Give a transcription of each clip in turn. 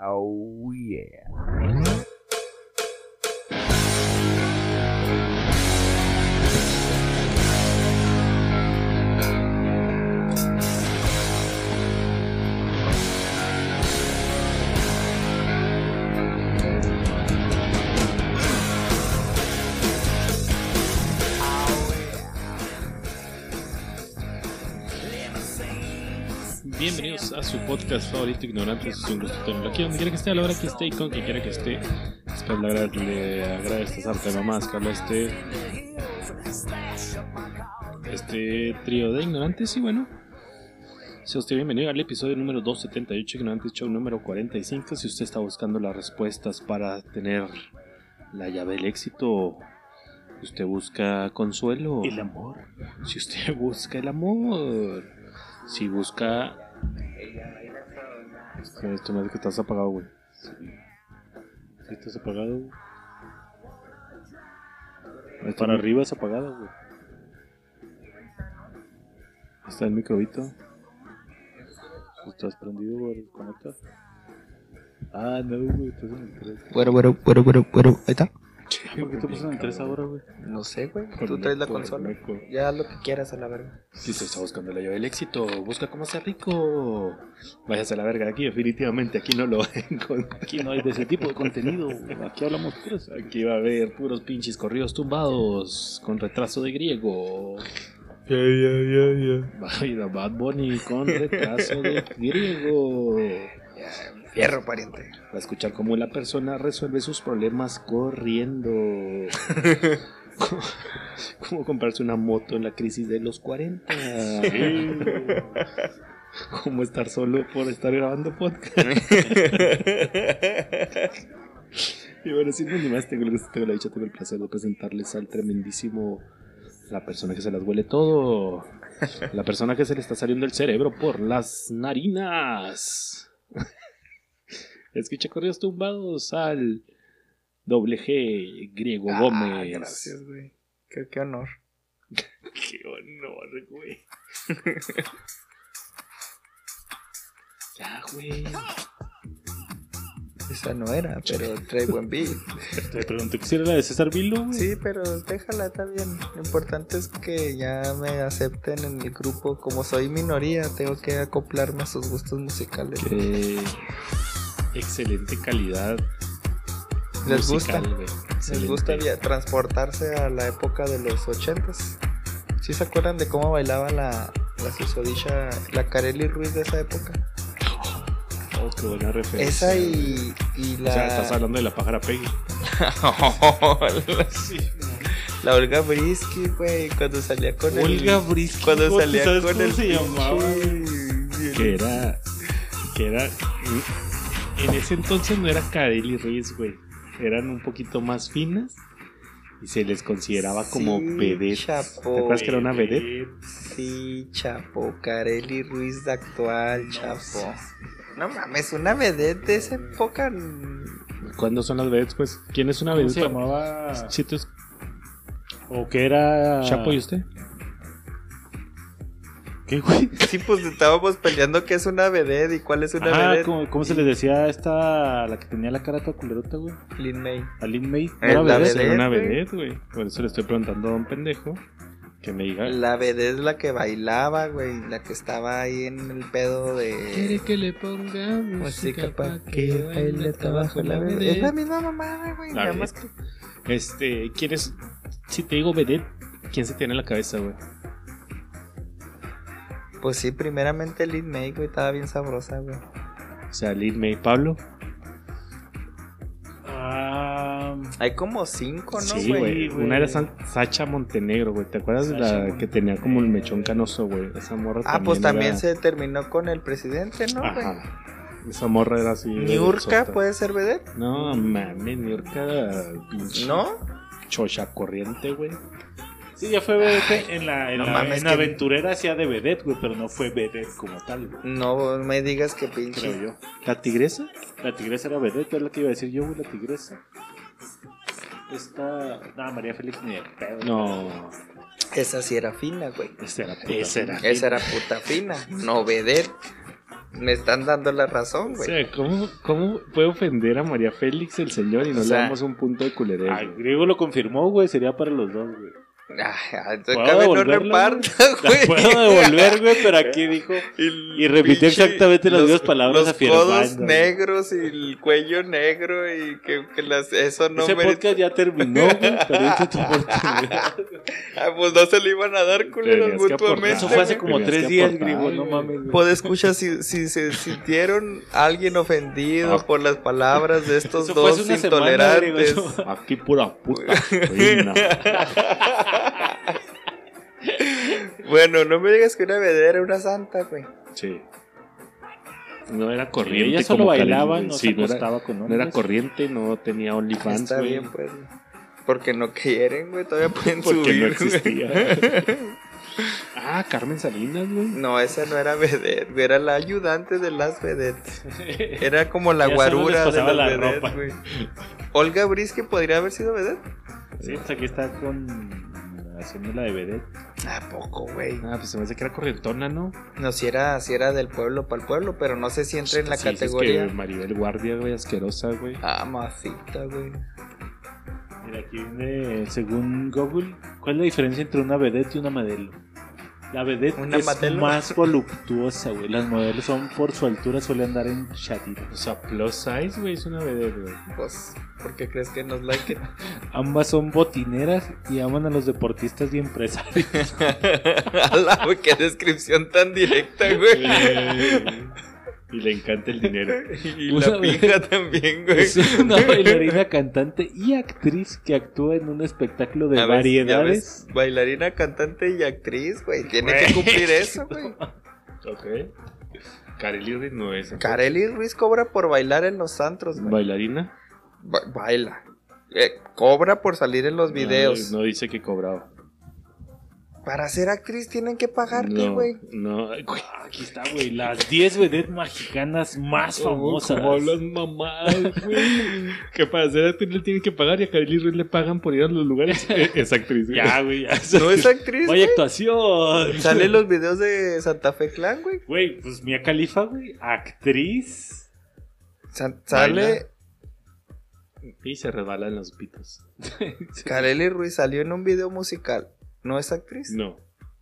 Oh yeah. Su podcast favorito, Ignorantes. Es un gusto tenerlo aquí, donde quiera que esté, a la hora que esté y con quien quiera que esté. Espero le le agrade esta sarta mamás que habla este, este trío de ignorantes. Y bueno, sea usted bienvenido al episodio número 278, Ignorantes Show número 45. Si usted está buscando las respuestas para tener la llave del éxito, usted busca consuelo. El amor. Si usted busca el amor, si busca. Esto me dice que estás apagado, güey. Sí, estás apagado. güey. Para arriba es apagado, güey. Está el microbito. ¿Estás prendido, güey? ¿Conecta? Ah, no, güey, estás en el 3. Bueno, bueno, bueno, bueno, bueno, ahí está. ¿Por qué te puso en el 3 ahora, güey? No sé, güey. Tú traes la consola. Ya lo que quieras a la verga. Si usted está buscando la llave del éxito, busca cómo ser rico. Váyase a la verga, aquí definitivamente aquí no lo va a encontrar. Aquí no hay de ese tipo de contenido. Aquí hablamos puros. Aquí va a haber puros pinches corridos tumbados con retraso de griego. Ya, ya, ya, ya. Va a ir a Bad Bunny con retraso de griego. Fierro, pariente. Va a escuchar cómo la persona resuelve sus problemas corriendo. Cómo- Cómo comprarse una moto en la crisis de los 40. Cómo estar solo por estar grabando podcast. Y bueno, sin ni más, tengo el gusto, tengo la dicha, tengo el placer de presentarles al tremendísimo. La persona que se las huele todo. La persona que se le está saliendo el cerebro por las narinas. Escucha corridos tumbados al doble G griego Ah, Gómez. gracias, güey. Qué, qué honor. Qué honor, güey. ya, güey. Esa no era, pero trae buen beat. Te pregunté que si era la de César Vilo, güey. Sí, pero déjala, está bien. Lo importante es que ya me acepten en el grupo. Como soy minoría, tengo que acoplarme a sus gustos musicales. Excelente calidad. ¿Les musical, gusta? Les gusta transportarse a la época de los ochentas. ¿Sí se acuerdan de cómo bailaba la, la susodicha, la Carely Ruiz de esa época? Oh, qué buena referencia. Esa y, y O la... sea, estás hablando de la pájara Peggy. la Olga Brisky, güey, cuando salía con Olga el... Brisky. Cuando ¿cómo salía con el... se llamaba, Que era. Que era. En ese entonces no era Carely Ruiz, güey. Eran un poquito más finas. Y se les consideraba como Sí, vedette. chapo. ¿Te acuerdas que era una vedette? Sí, chapo, Carely Ruiz de actual, chapo. No mames, una vedette de esa época... ¿Cuándo son las vedettes, pues? ¿Quién es una ¿Cómo vedette? se llamaba? Sí, tú es- ¿O que era. Chapo y usted. ¿Qué, güey? Sí, pues estábamos peleando qué es una vedette y cuál es una Ah, vedette. ¿cómo, cómo se le decía a esta. La que tenía la cara toda culerota, güey? Lin May. A Lin May. ¿No Eh, era la vedette? Era una güey. vedette, güey. Por eso le estoy preguntando a un pendejo que me diga. La vedette es la que bailaba, güey. La que estaba ahí en el pedo ¿Quiere de que le ponga música para que baile abajo la vedette. Es la misma mamada, güey. La Nada más que. Este, ¿quién es? Si te digo vedette, ¿quién se tiene en la cabeza, güey? Pues sí, primeramente Lin May, güey. Estaba bien sabrosa, güey. O sea, Lin May Pablo. Ah. Hay como cinco, ¿no, sí, güey? Una era San- Sacha Montenegro, güey. ¿Te acuerdas de la que tenía como el mechón canoso, güey? Esa morra ah, pues también era- se terminó con el presidente, ¿no, güey? Ajá. Esa morra era así. Niurka puede ser vedette, No, mames, Niurka. Pinche ¿no? Chocha corriente, güey. Sí, ya fue vedette en la, en no la, mames, en que- aventurera hacía de vedette, güey, pero no fue vedette como tal, güey. No me digas que Creo pinche. yo. ¿La tigresa? La tigresa era vedette, es lo que iba a decir yo, güey, la tigresa. Esta. No, María Félix ni de pedo. No. Esa sí era fina, güey. Esa era puta. Esa era. Esa era puta fina, no vedette. me están dando la razón, O güey. sea, ¿cómo, ¿cómo puede ofender a María Félix el señor y no O sea, le damos un punto de? Ah, güey? Griego lo confirmó, güey. Sería para los dos, güey. Ah, entonces ¿Puedo cabe no reparta, güey. puedo devolver, güey, pero aquí dijo. Y, repitió exactamente las mismas palabras Los afirmando, codos güey. negros y el cuello negro y que, que las, eso no Ese merita- podcast ya terminó, güey. Perdiste tu oportunidad. Ah, pues no se le iban a dar culeros mutuamente. Eso fue hace como Tenías tres días, Griego. No mames, güey. Pues escucha, si, si se sintieron alguien ofendido Ah. por las palabras de estos Eso dos semana, intolerantes. Griego. Aquí pura puta. Bueno, no me digas que una vedera era una santa, güey. Sí. No era Y corriente. ella solo como bailaba, Karen, no sí, se no era, acostaba con no era corriente, no tenía OnlyFans, Está güey. bien, pues. Porque no quieren, güey. Todavía pueden Porque subir. no existía. Ah, Carmen Salinas, güey. No, esa no era vedette, güey, era la ayudante de las vedettes. Era como la guarura de las la vedettes, ropa. güey. Olga Brisque podría haber sido vedette. Sí, pues aquí está con. Haciendo la de vedette. ¿A poco, güey? Ah, pues se me hace que era corrientona, ¿no? No, si era, si era del pueblo para el pueblo, pero no sé si entra en la sí, categoría. Es que Maribel Guardia, güey, asquerosa, güey. Ah, masita, güey. Mira, aquí viene, según Google, ¿cuál es la diferencia entre una vedette y una modelo? La vedette ¿Una es más voluptuosa, güey. Las modelos son por su altura, suelen andar en O chatitos. sea, plus size, güey, es una vedette, güey. Pues, ¿por qué crees que nos like it? Ambas son botineras y aman a los deportistas y empresarios. Ala, güey, qué descripción tan directa, güey. Y le encanta el dinero. y Una la pija también, güey. Es una bailarina, cantante y actriz que actúa en un espectáculo de variedades. ves, Bailarina, cantante y actriz, güey. Tiene que cumplir eso, güey. Ok. Kareli Ruiz no es. Kareli Ruiz cobra por bailar en los antros, güey. ¿Bailarina? Ba- baila. Eh, cobra por salir en los videos. No, no dice que cobraba. Para ser actriz tienen que pagarte, No, güey. no. Güey, Aquí está, güey. Las 10 vedettes mexicanas más famosas. Como las mamás, güey. que para ser actriz le tienen que pagar y a Kareli Ruiz le pagan por ir a los lugares. Eh, es actriz, güey. Ya, güey. Ya. No es actriz, Vaya güey. actuación. Salen los videos de Santa Fe Clan, güey. Güey, pues Mia Khalifa, güey. Actriz. Sa- Sale. Y se resbalan los pitos. Kareli Ruiz salió en un video musical. ¿No es actriz? No.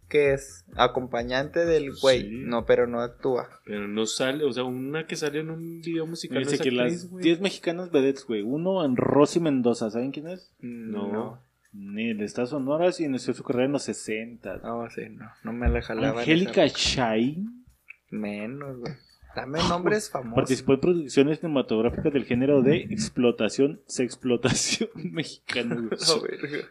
¿Qué es? Acompañante del güey. Sí. No, pero no actúa. Pero no sale, o sea, una que sale en un video musical. Dice no es que actriz, las güey. 10 mexicanas vedettes, güey. Uno en Rosy Mendoza. ¿Saben quién es? No. Ni el Estado Sonoras y inició su carrera en los 60. No, sí, no. No me la jalaba. Angélica Shain Menos, güey. Dame nombres famosos. participó en producciones cinematográficas del género de explotación, sexplotación mexicana. No, verga.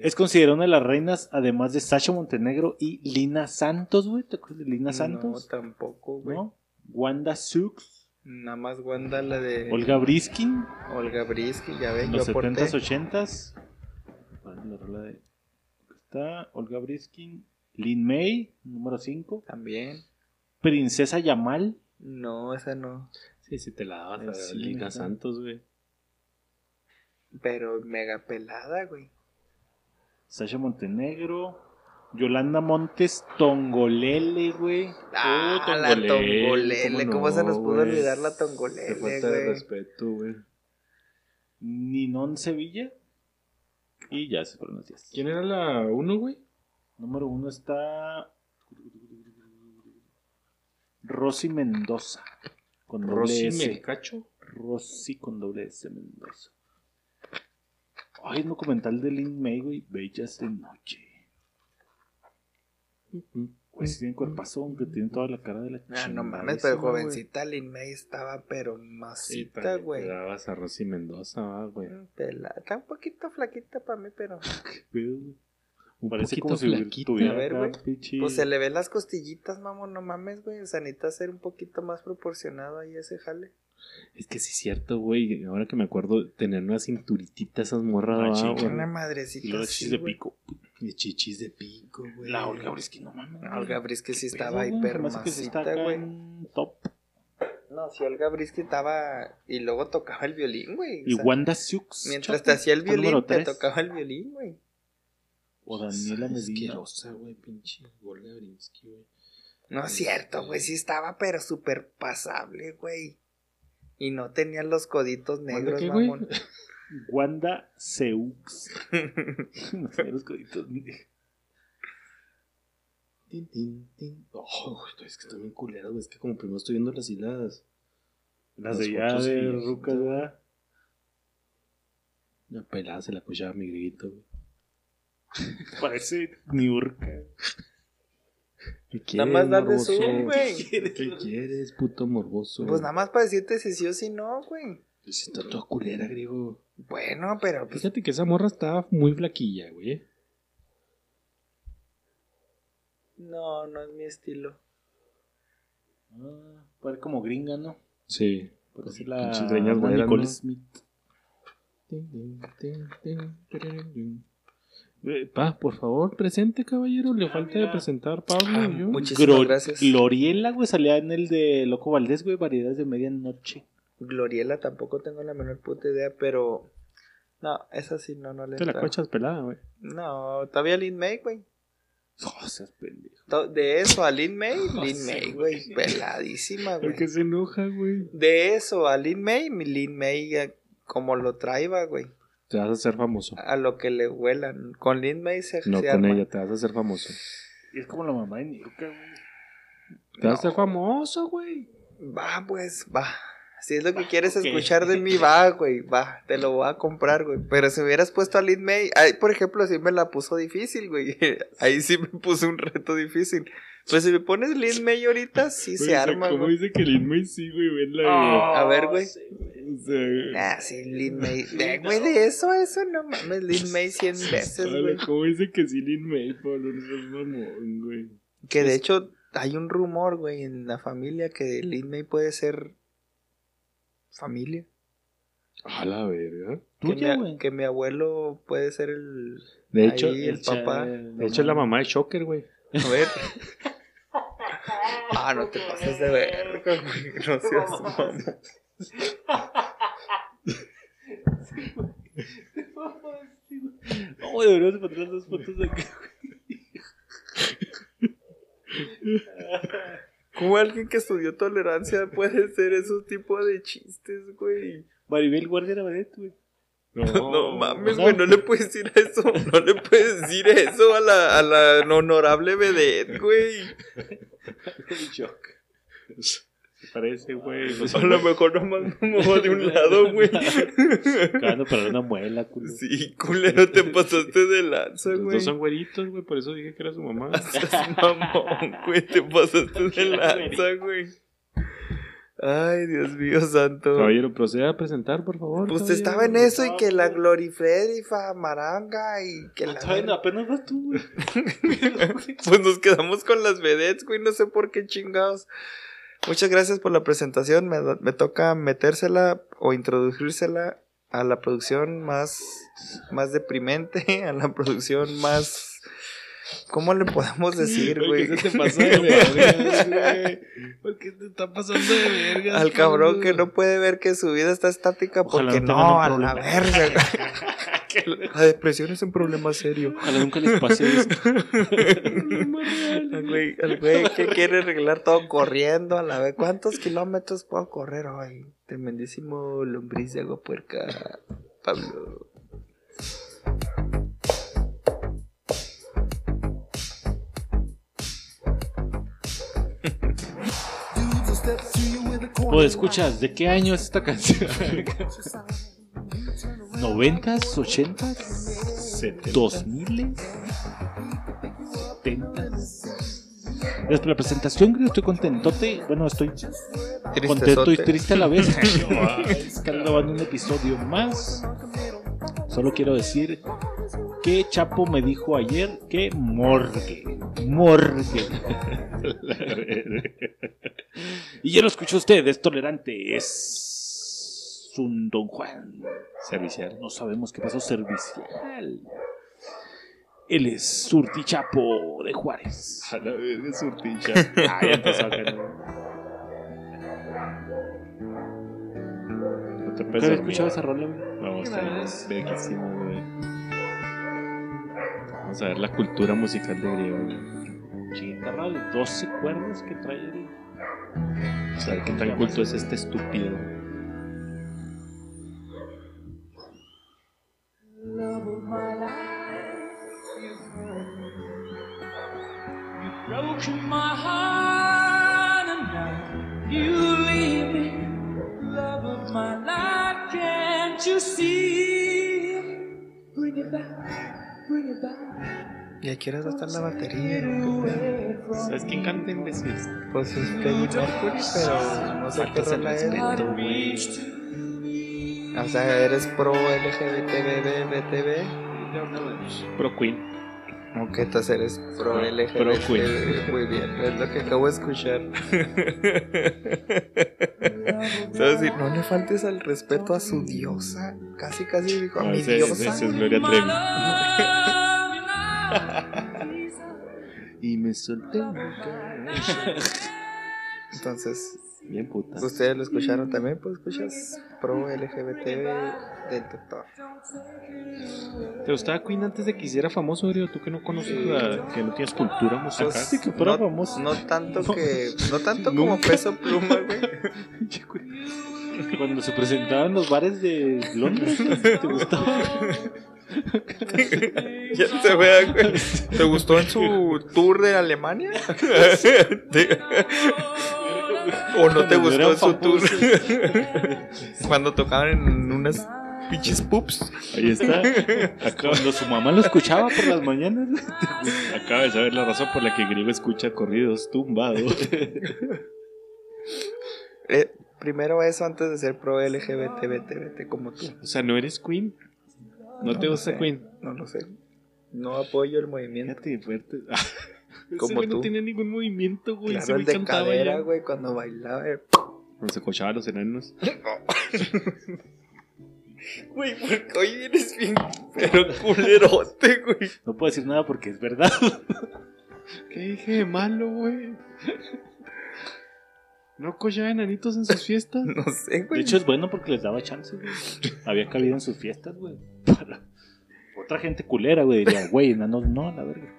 Es considerada una de las reinas, además de Sasha Montenegro y Lina Santos, güey. ¿Te acuerdas de Lina No, Santos? tampoco, güey. ¿No? Wanda Sux, Nada más Wanda, la de Olga Briskin, Olga Brisky, ya ven, los yo aporté. 70s, 80s. Bueno, la rola de- Está Olga Briskin, Lin May, número 5. También. Princesa Yamal. No, esa no. Sí, sí te la dabas Eh, a sí, Lina. Santos, güey. Pero mega pelada, güey. Sasha Montenegro. Yolanda Montes Tongolele, güey. Ah, Oh, la Tongolele, tongolele. ¿Cómo, ¿cómo se no, nos pudo güey? olvidar la tongolele, falta de güey? respeto, güey. Ninón Sevilla. Y ya se fueron los días. ¿Quién era la uno, güey? Número uno está. Rosy Mendoza. Con doble Rosy S. Melcacho. Rosy con doble S Mendoza. Ay, un documental de Lin May, güey. Bellas de noche. Güey, sí tiene cuerpazón, que tiene toda la cara de la Ah, no mames, pero jovencita Lin May estaba, pero Sí, masita, güey. Te dabas a Rosy Mendoza, ah, güey. Pelada. Está un poquito flaquita para mí, pero. Pedo, güey. Un Parece poquito como si flaquita. tuviera A ver, güey. Pues se le ven las costillitas, mamón, no mames, güey. O sea, necesita ser un poquito más proporcionado ahí ese jale. Es que sí es cierto, güey. Ahora que me acuerdo, tener una cinturitita esas morras, Ah, ah. Una Y madrecita luego así, chichis de pico. De chichis de pico, güey. La Olga Brisky, no mames. Olga Brisky sí estaba pedo, güey, top. No, sí, Olga Brisky estaba. Y luego tocaba el violín, güey. O Y sea, Wanda Sux. Mientras te hacía el violín, te tocaba el violín, güey. O Daniela Medina. Asquerosa, güey, pinche. Olga Brinsky, güey. No es cierto, güey, sí estaba, pero súper pasable, güey. Y no tenía los coditos negros, qué, mamón. Wanda Seux. no sé, los coditos. Tin, tin, tin. Oh, güey, es que están bien culeras, güey. Es que como primero estoy viendo las hiladas. Las Las de ya de. Rucas, ¿verdad? La pelada se la escuchaba mi grito, güey. Parece Niurka. ¿Qué Nada más dale morboso? zoom, güey. ¿Qué quieres, puto morboso? Pues nada más para decirte si sí o si no, güey. Pues está toda culera, griego. Bueno, pero pues Fíjate que esa morra estaba muy flaquilla, güey. no, no es mi estilo. Ah, parece como gringa, ¿no? Sí. Parece la Pinches greñas la güeras, Nicole ¿no? Smith. Eh, Pa, por favor, presente, caballero. Le falta de presentar Pablo Ah, y yo. muchísimas Gro- gracias. Gloriela, güey, salía en el de Loco Valdés, güey, variedades de medianoche. Gloriela tampoco tengo la menor puta idea, pero no, esa sí no, no le Te la cochas pelada, güey. No, todavía Lin May, güey. Oh, seas pendejo. De eso a Lin May, No Lin May, güey. peladísima, ¿Por güey. qué se enoja, güey? De eso a Lin May, mi Lin May eh, como lo traiba, güey. Te vas a hacer famoso. A lo que le huelan. Con Lin May se, No se con arma. ella, te vas a hacer famoso. Y es como la mamá de Niurka, güey. Te vas a hacer famoso, güey. Va, pues, va. Si es lo que quieres ok. escuchar de mí, va, güey, va. Te lo voy a comprar, güey. Pero si hubieras puesto a Lin May, ahí, por ejemplo, sí me la puso difícil, güey. Ahí sí me puso un reto difícil. Pues si me pones Lin May ahorita, sí se arma, ¿Cómo güey. dice que Lin May sí, güey? Ah, A ver, güey. sí, güey. O sea, Ah, sí, Lin May. De, güey, de eso, eso no mames. Lin May 100 veces, güey. ¿Cómo dice que sí Lin May, Pablo? No seas mamón, güey. Que de hecho, hay un rumor, güey, en la familia que Lin May puede ser familia. A la verga. Que Tuya, mi, güey. que mi abuelo puede ser el. De hecho, ahí el papá. de hecho es la mamá de Shocker, güey. A ver. Ah, no te pases de verga, güey. No seas mamón. No, deberíamos poner las dos fotos de acá. ¿Cómo alguien que estudió tolerancia puede hacer esos tipos de chistes, güey? Maribel Guardia era vedette, güey. No, mames, no. güey, no le puedes decir eso. No le puedes decir eso a la, a la honorable vedette, güey. Shock. Parece, güey. A lo mejor nomás me muevo de un lado, güey. Acabando para una muela, culo. Sí, culero, te pasaste de lanza, Los güey. dos son güeritos, güey, por eso dije que era su mamá. Mamón, güey, te pasaste de lanza, güey. Ay, Dios mío santo. Caballero, proceda a presentar, por favor. Pues caballero. estaba en eso y que la Glorifredifa Maranga y que la... Ay, no, apenas vas tú, güey. Pues nos quedamos con las vedettes, güey, no sé por qué chingados. Muchas gracias por la presentación, me, me toca metérsela o introducírsela a la producción más, más deprimente, a la producción más... ¿Cómo le podemos decir, ¿Por güey? qué se te pasó de verga, güey? ¿Por qué te está pasando de verga? Al cabrón que no puede ver que su vida está estática Ojalá porque no a la verga. La depresión es un problema serio. Ojalá nunca les pase esto. Al güey, al güey que quiere arreglar todo corriendo a la vez. ¿Cuántos kilómetros puedo correr hoy? Tremendísimo lombriz de agua puerca, Pablo. O escuchas, ¿de qué año es esta canción? ¿Noventas? ¿Ochentas? ¿Dos miles? ¿Setentas? Por la presentación, creo estoy contentote. Bueno, estoy contento y triste a la vez. Estar grabando un episodio más. Solo quiero decir que Chapo me dijo ayer que morgue. Morgue. y ya lo escuchó usted, es tolerante. Es un Don Juan. Servicial. No sabemos qué pasó servicial. Él es Surti Chapo de Juárez. A la verga, surticha. Ah, ya empezó acá, ¿no? No te ¿Nunca puedes había dormir. escuchado esa rola, güey? No, está verguísima, güey. Vamos a ver la cultura musical de griego, güey. guitarra de 12 cuerdas que trae el. O sea, qué tan culto es este estúpido. You see? Bring it back, bring it back. ¿Y a qué hora va a estar la batería? ¿Qué pedo? ¿Sabes quién canta en veces? Pues es Freddie Mercury, pero no sé qué rola es. respeto, güey. O sea, eres pro LGBT, BTV. Pro Queen. Ok, entonces eres pro LGBT. Pro Queen. Muy bien, es lo que acabo de escuchar. ¿Sabes? No le faltes al respeto a su diosa. Casi, casi dijo a No, mi ese, diosa. ese es Gloria Trevi. y me solté. Entonces, Bien puta. ¿ustedes lo escucharon también? Pues escuchas pro LGBT del doctor. ¿Te gustaba Queen antes de que hiciera famoso, Ori? Tú que no conoces la, que no tienes cultura musical. Pues, Sí, que fuera no, famoso. no tanto que. No tanto como peso pluma, güey. Cuando se presentaban en los bares de Londres, ¿te gustaba? Ya te vea, güey. ¿Te gustó en su tour de Alemania? ¿Te- ¿O no te gustó en su tour? Cuando tocaban en unas pinches pups. Ahí está. Cuando su mamá lo escuchaba por las mañanas. Acaba de saber la razón por la que Griego escucha corridos tumbados. Eh, primero eso antes de ser pro LGBT, vete, vete como tú. O sea, ¿no eres Queen? ¿No, te gusta sé, Queen? No lo sé. No apoyo el movimiento. Fíjate, fuerte. Ese Como no tú. tiene ningún movimiento, güey. Ese Claro, el de cadera, ya. güey, cuando bailaba. eh. Cuando se cochaba a los enanos. Güey, porque hoy eres bien, pero culerote, güey. No puedo decir nada porque es verdad. ¿Qué dije de malo, güey? ¿No cochaba enanitos en sus fiestas? No sé, De güey. hecho, es bueno porque les daba chance, güey. Había cabida en sus fiestas, güey. Para- Otra gente culera, güey, diría, güey, enanos, no, la verga.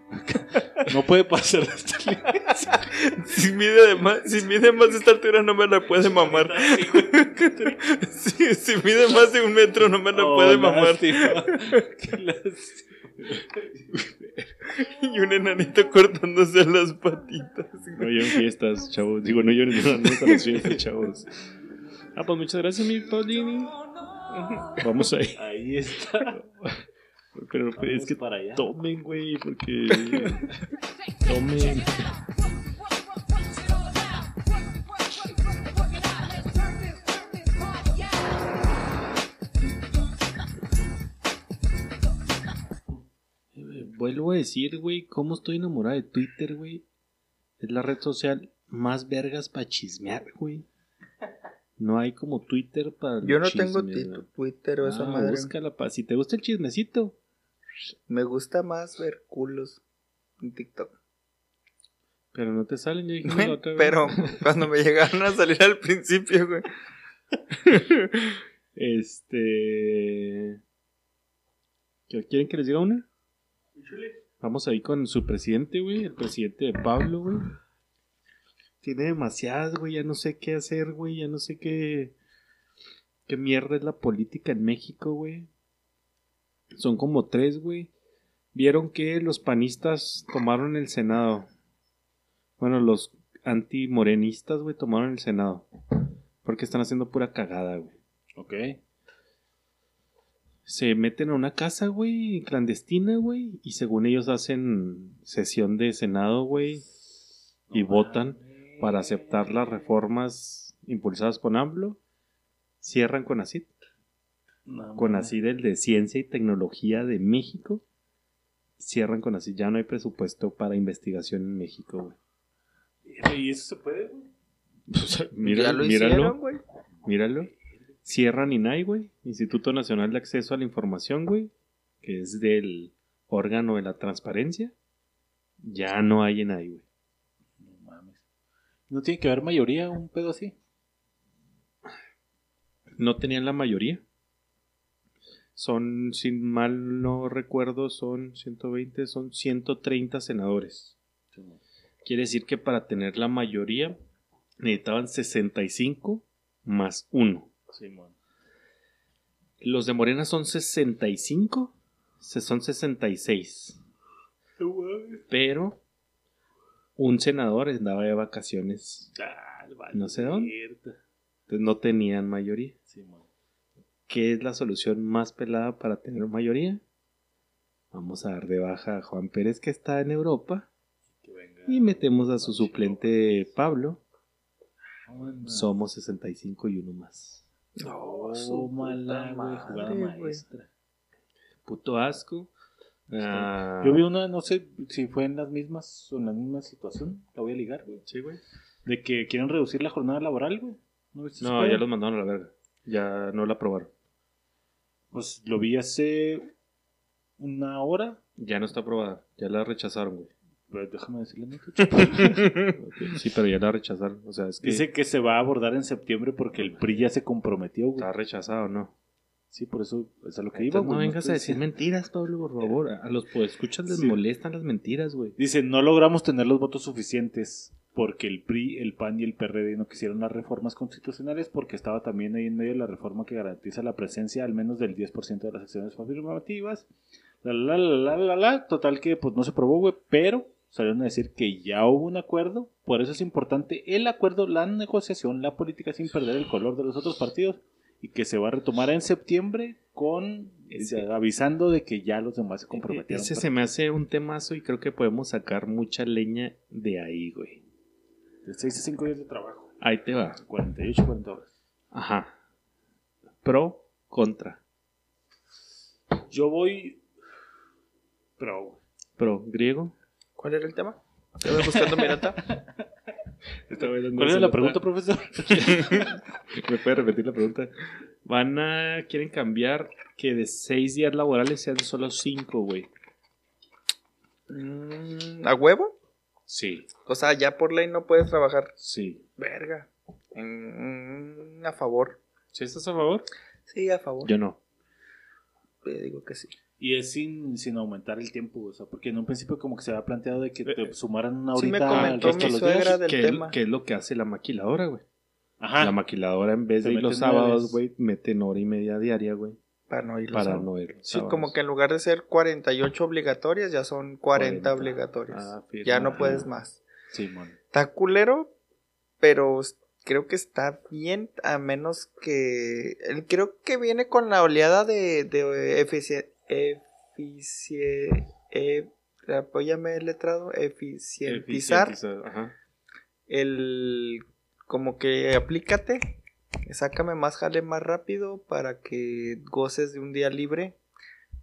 No puede pasar esta línea. Si mide, de más, si mide más de esta altura no me la puede mamar. Si, si mide más de un metro no me la Oh, puede mamar. lástima. Qué lástima. Y un enanito cortándose las patitas. No lleven fiestas, chavos. Digo, no lleven a las fiestas, chavos. Ah, pues muchas gracias, mi Paulini. Vamos ahí. Ahí está. Pero es que para allá. tomen, güey, porque. Tomen. Vuelvo a decir, güey, cómo estoy enamorado de Twitter, güey. Es la red social más vergas para chismear, güey. No hay como Twitter para. Yo no tengo. Twitter o esa Ah, madre. búscala, pa. Si te gusta el chismecito, Me gusta más ver culos en TikTok. pero no te salen, ya dijimos la otra vez. Pero cuando me llegaron a salir al principio, güey. Este. ¿Qué- ¿Quieren que les diga una? Vamos ahí con su presidente, güey. El presidente de Pablo, güey. Tiene demasiadas, güey. Ya no sé qué hacer, güey. Ya no sé qué. ¿Qué mierda es la política en México, güey? Son como tres, güey. Vieron que los panistas tomaron el Senado. Bueno, los antimorenistas, güey, tomaron el Senado. Porque están haciendo pura cagada, güey. Ok. Se meten a una casa, güey, clandestina, güey, y según ellos hacen sesión de Senado, güey, y votan para aceptar las reformas impulsadas por AMLO. Cierran con ACID, No, con. ACID el de Ciencia y Tecnología de México. Cierran con ACID, ya no hay presupuesto para investigación en México, güey. ¿Y eso se puede, güey? O sea, ya míralo, lo míralo. hicieron, güey. Míralo. Cierran INAI, güey. Instituto Nacional de Acceso a la Información, güey. Que es del órgano de la transparencia. Ya no hay INAI, güey. No mames. ¿No tiene que haber mayoría un pedo así? No tenían la mayoría. Son, sin mal no recuerdo, son 120, son 130 senadores. Quiere decir que para tener la mayoría necesitaban 65 más 1. Simón. Los de Morena son 65, se son 66. Pero un senador andaba de vacaciones, Ah, No sé dónde. entonces no tenían mayoría. Simón. ¿Qué es la solución más pelada para tener mayoría? Vamos a dar de baja a Juan Pérez que está en Europa Que venga. y metemos a su suplente Pablo. Vámonos. Somos 65 y uno más. No, su puta güey, jugada maestra. Puto asco. Ah, Yo vi una, no sé si fue en las mismas o en la misma situación, la voy a ligar, güey. Sí, güey. De que quieren reducir la jornada laboral, güey. ¿No, No, ya los mandaron a la verga. Ya no la aprobaron. Pues lo vi hace una hora. Ya no está aprobada. Ya la rechazaron, güey. Pero déjame decirle, ¿no? Sí, pero ya la rechazaron. O sea, es que Dice que se va a abordar en septiembre porque el PRI ya se comprometió, güey. está rechazado, ¿no? Sí, por eso es a lo que iba, Entonces, no güey. vengas a decir mentiras, Pablo, por favor. A los escuchas les Sí. molestan las mentiras, güey. Dice, no logramos tener los votos suficientes porque el PRI, el PAN y el PRD no quisieron las reformas constitucionales porque estaba también ahí en medio la reforma que garantiza la presencia al menos del 10% de las acciones afirmativas. La, la, la, la, la, la. Total que pues no se aprobó, güey, pero salieron a decir que ya hubo un acuerdo. Por eso es importante el acuerdo, la negociación, la política sin perder el color de los otros partidos y que se va a retomar en septiembre con Ese- eh, avisando de que ya los demás se comprometieron. Ese se me hace un temazo y creo que podemos sacar mucha leña de ahí, güey. De 6 a 5 días de trabajo. Ahí te va. 48, 40 horas. Ajá. Pro, contra. Yo voy. Pero. Pro, griego. ¿Cuál era el tema? Estoy buscando mi nota. ¿Cuál era la pregunta, profesor? ¿Me puede repetir la pregunta? Van a. Quieren cambiar que de seis días laborales sean solo cinco, güey. Mm, ¿A huevo? Sí, O sea, ya por ley no puedes trabajar. sí. Verga. Mm, a favor. ¿Sí estás a favor? Sí, a favor. Yo no. Le digo que sí. Y es sin, sin aumentar el tiempo, o sea, porque en un principio como que se había planteado de que te Eh, sumaran una sí me horita al comentó resto de los días. del ¿Qué, tema. qué es lo que hace la maquiladora, güey? Ajá. La maquiladora en vez Te de ir los sábados, güey, meten hora y media diaria, güey. Para no ir los Para sábados. no ir. los Sí, sábados. como que en lugar de ser 48 obligatorias, ya son 40, 40. obligatorias. Ah, ya no puedes más. Sí, man. Está culero, pero creo que está bien, a menos que... el- Creo que viene con la oleada de, de efici- efici- eh, apóyame el letrado, eficientizar Eficientizar, Ajá. el... Como que aplícate, sácame más jale más rápido para que goces de un día libre.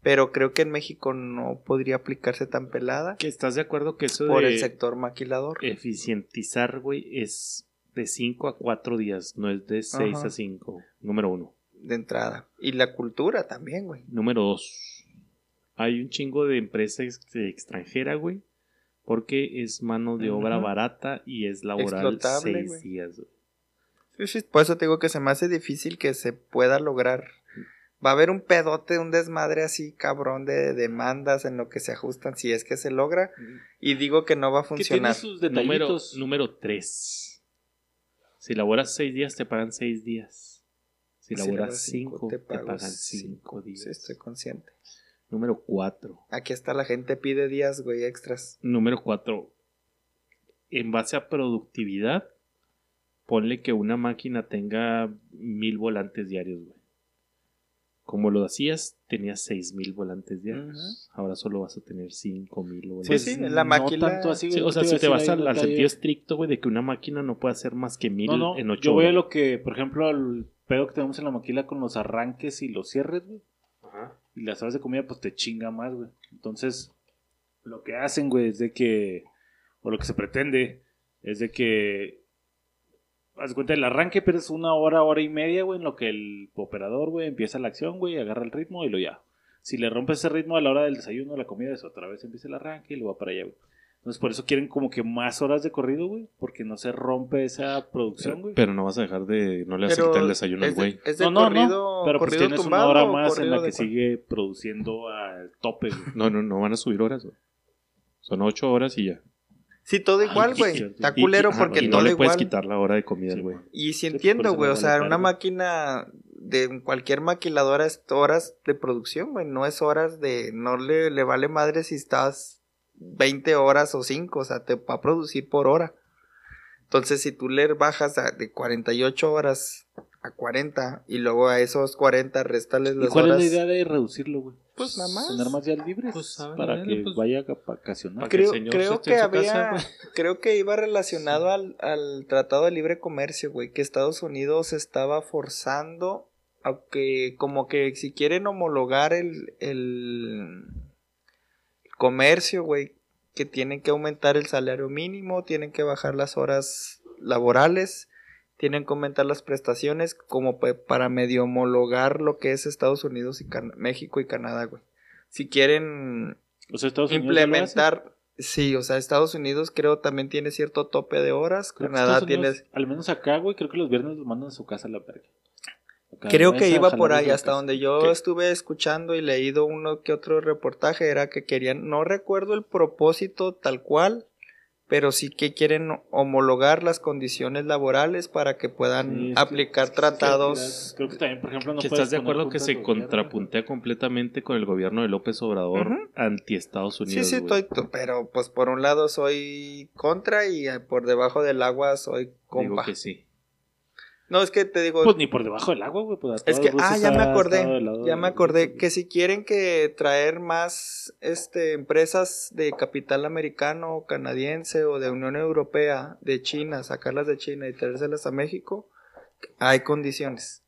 Pero creo que en México no podría aplicarse tan pelada ¿Que ¿Estás de acuerdo que eso por de el sector maquilador. eficientizar, güey, es de 5 a 4 días, no es de 6 Ajá. a 5? Número uno. de entrada. Y la cultura también, güey. Número dos. Hay un chingo de empresa ex- extranjera, güey. Porque es mano de obra barata y es laboral Explotable, 6 güey. días, güey. Sí, sí, Por eso te digo que se me hace difícil que se pueda lograr. Va a haber un pedote, un desmadre así cabrón de demandas en lo que se ajustan, si es que se logra. Y digo que no va a funcionar. sus Número, número 3. Si laboras 6 días, te pagan 6 días. Si Si laboras laboras cinco, 5, te te, pagan cinco. 5 días. Sí, estoy consciente. Número 4. Aquí está la gente pide días, güey, extras. Número 4. En base a productividad, ponle que una máquina tenga mil volantes diarios, güey. Como lo hacías, tenías seis mil volantes diarios. Ahora solo vas a tener cinco mil Sí, volantes. sí, la máquina- tanto así, Sí, o sea, te si te vas al, sentido estricto, güey, de que una máquina no puede hacer más que mil No, no, en ocho yo voy a horas. lo que, por ejemplo, el pedo que tenemos en la maquila con los arranques y los cierres, güey. Y las horas de comida, pues te chinga más, güey. Entonces, lo que hacen, güey, es de que, o lo que se pretende, es de que, haz cuenta, el arranque, pero es una hora, hora y media, güey, en lo que el operador, güey, empieza la acción, güey, agarra el ritmo y lo ya. Si le rompes ese ritmo a la hora del desayuno, la comida, es otra vez empieza el arranque y lo va para allá, güey. Entonces, por eso quieren como que más horas de corrido, güey, porque no se rompe esa producción, güey. Pero no vas a dejar de. No le vas a quitar el desayuno al güey. Es de No, no, corrido, no, pero pues tienes una hora más en la que sigue produciendo al tope, güey. No, no, no van a subir horas, güey. Son ocho horas y ya. Sí, todo igual, güey. Está Y- culero y- porque y todo no le puedes igual. quitar la hora de comida, Sí, güey. Y sí Sí, entiendo, güey. O sea, vale una máquina de cualquier maquiladora es horas de producción, güey. No es horas de. No le, le vale madre si estás 20 horas o 5. O sea, te va a producir por hora. Entonces, si tú le bajas a- de 48 horas a 40 y luego a esos 40 restales ¿Y las cuál horas. es la idea de reducirlo, güey? Pues nada más. Tener más días libres Pues, ver, para ver, que pues, vaya a vacacionar. para que Creo, creo que había, casa, creo que iba relacionado al, al Tratado de Libre Comercio, güey, que Estados Unidos estaba forzando a que, como que si quieren homologar el, el comercio, güey, que tienen que aumentar el salario mínimo, tienen que bajar las horas laborales, tienen que aumentar las prestaciones, como pa- para medio homologar lo que es Estados Unidos y Can- México y Canadá, güey. Si quieren O sea, implementar. Sí, o sea, Estados Unidos creo también tiene cierto tope de horas. Creo Canadá tiene. Al menos acá, güey, creo que los viernes los mandan a su casa a la verga. Creo que iba por ahí, hasta donde yo ¿Qué? estuve escuchando y leído uno que otro reportaje, era que querían, no recuerdo el propósito tal cual, pero sí que quieren homologar las condiciones laborales para que puedan Sí, aplicar que tratados. Creo que también, por ejemplo, no que puedes estás de acuerdo que se contrapuntea completamente con el gobierno de López Obrador anti Estados Sí, Unidos. sí, güey. estoy, pero pues por un lado soy contra y eh, por debajo del agua soy Digo compa. que sí. No, es que te digo, Pues ni por debajo del agua, güey. Pues Es que, ah, ya me acordé, lado ya de- me acordé que si quieren que traer más este, empresas de capital americano canadiense o de Unión Europea, de China, sacarlas de China y traérselas a México, hay condiciones.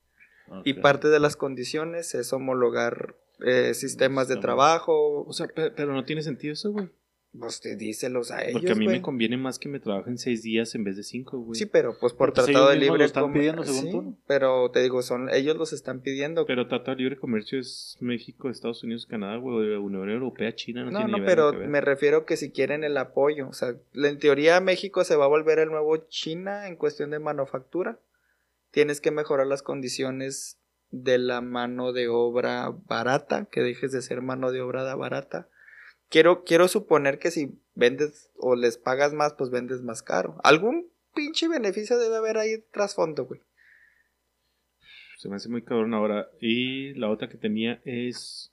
Y parte de las condiciones es homologar eh, sistemas de trabajo. O sea, pe- pero no tiene sentido eso, güey. Pues te díselos a ellos. Porque a mí güey. me conviene más que me trabajen seis días en vez de cinco, güey. Sí, pero pues por tratado de libre lo están comer- pidiendo, según sí, tú, ¿no? pero te digo, son ellos los están pidiendo. Pero Tratado de Libre Comercio es México, Estados Unidos, Canadá, güey, Unión Europea, China, no, No, tiene no, pero verga que ver. me refiero que si quieren el apoyo, o sea, en teoría México se va a volver el nuevo China en cuestión de manufactura. Tienes que mejorar las condiciones de la mano de obra barata, que dejes de ser mano de obra barata. Quiero, quiero suponer que si vendes o les pagas más, pues vendes más caro. Algún pinche beneficio debe haber ahí trasfondo, güey. Se me hace muy cabrón ahora. Y la otra que tenía es.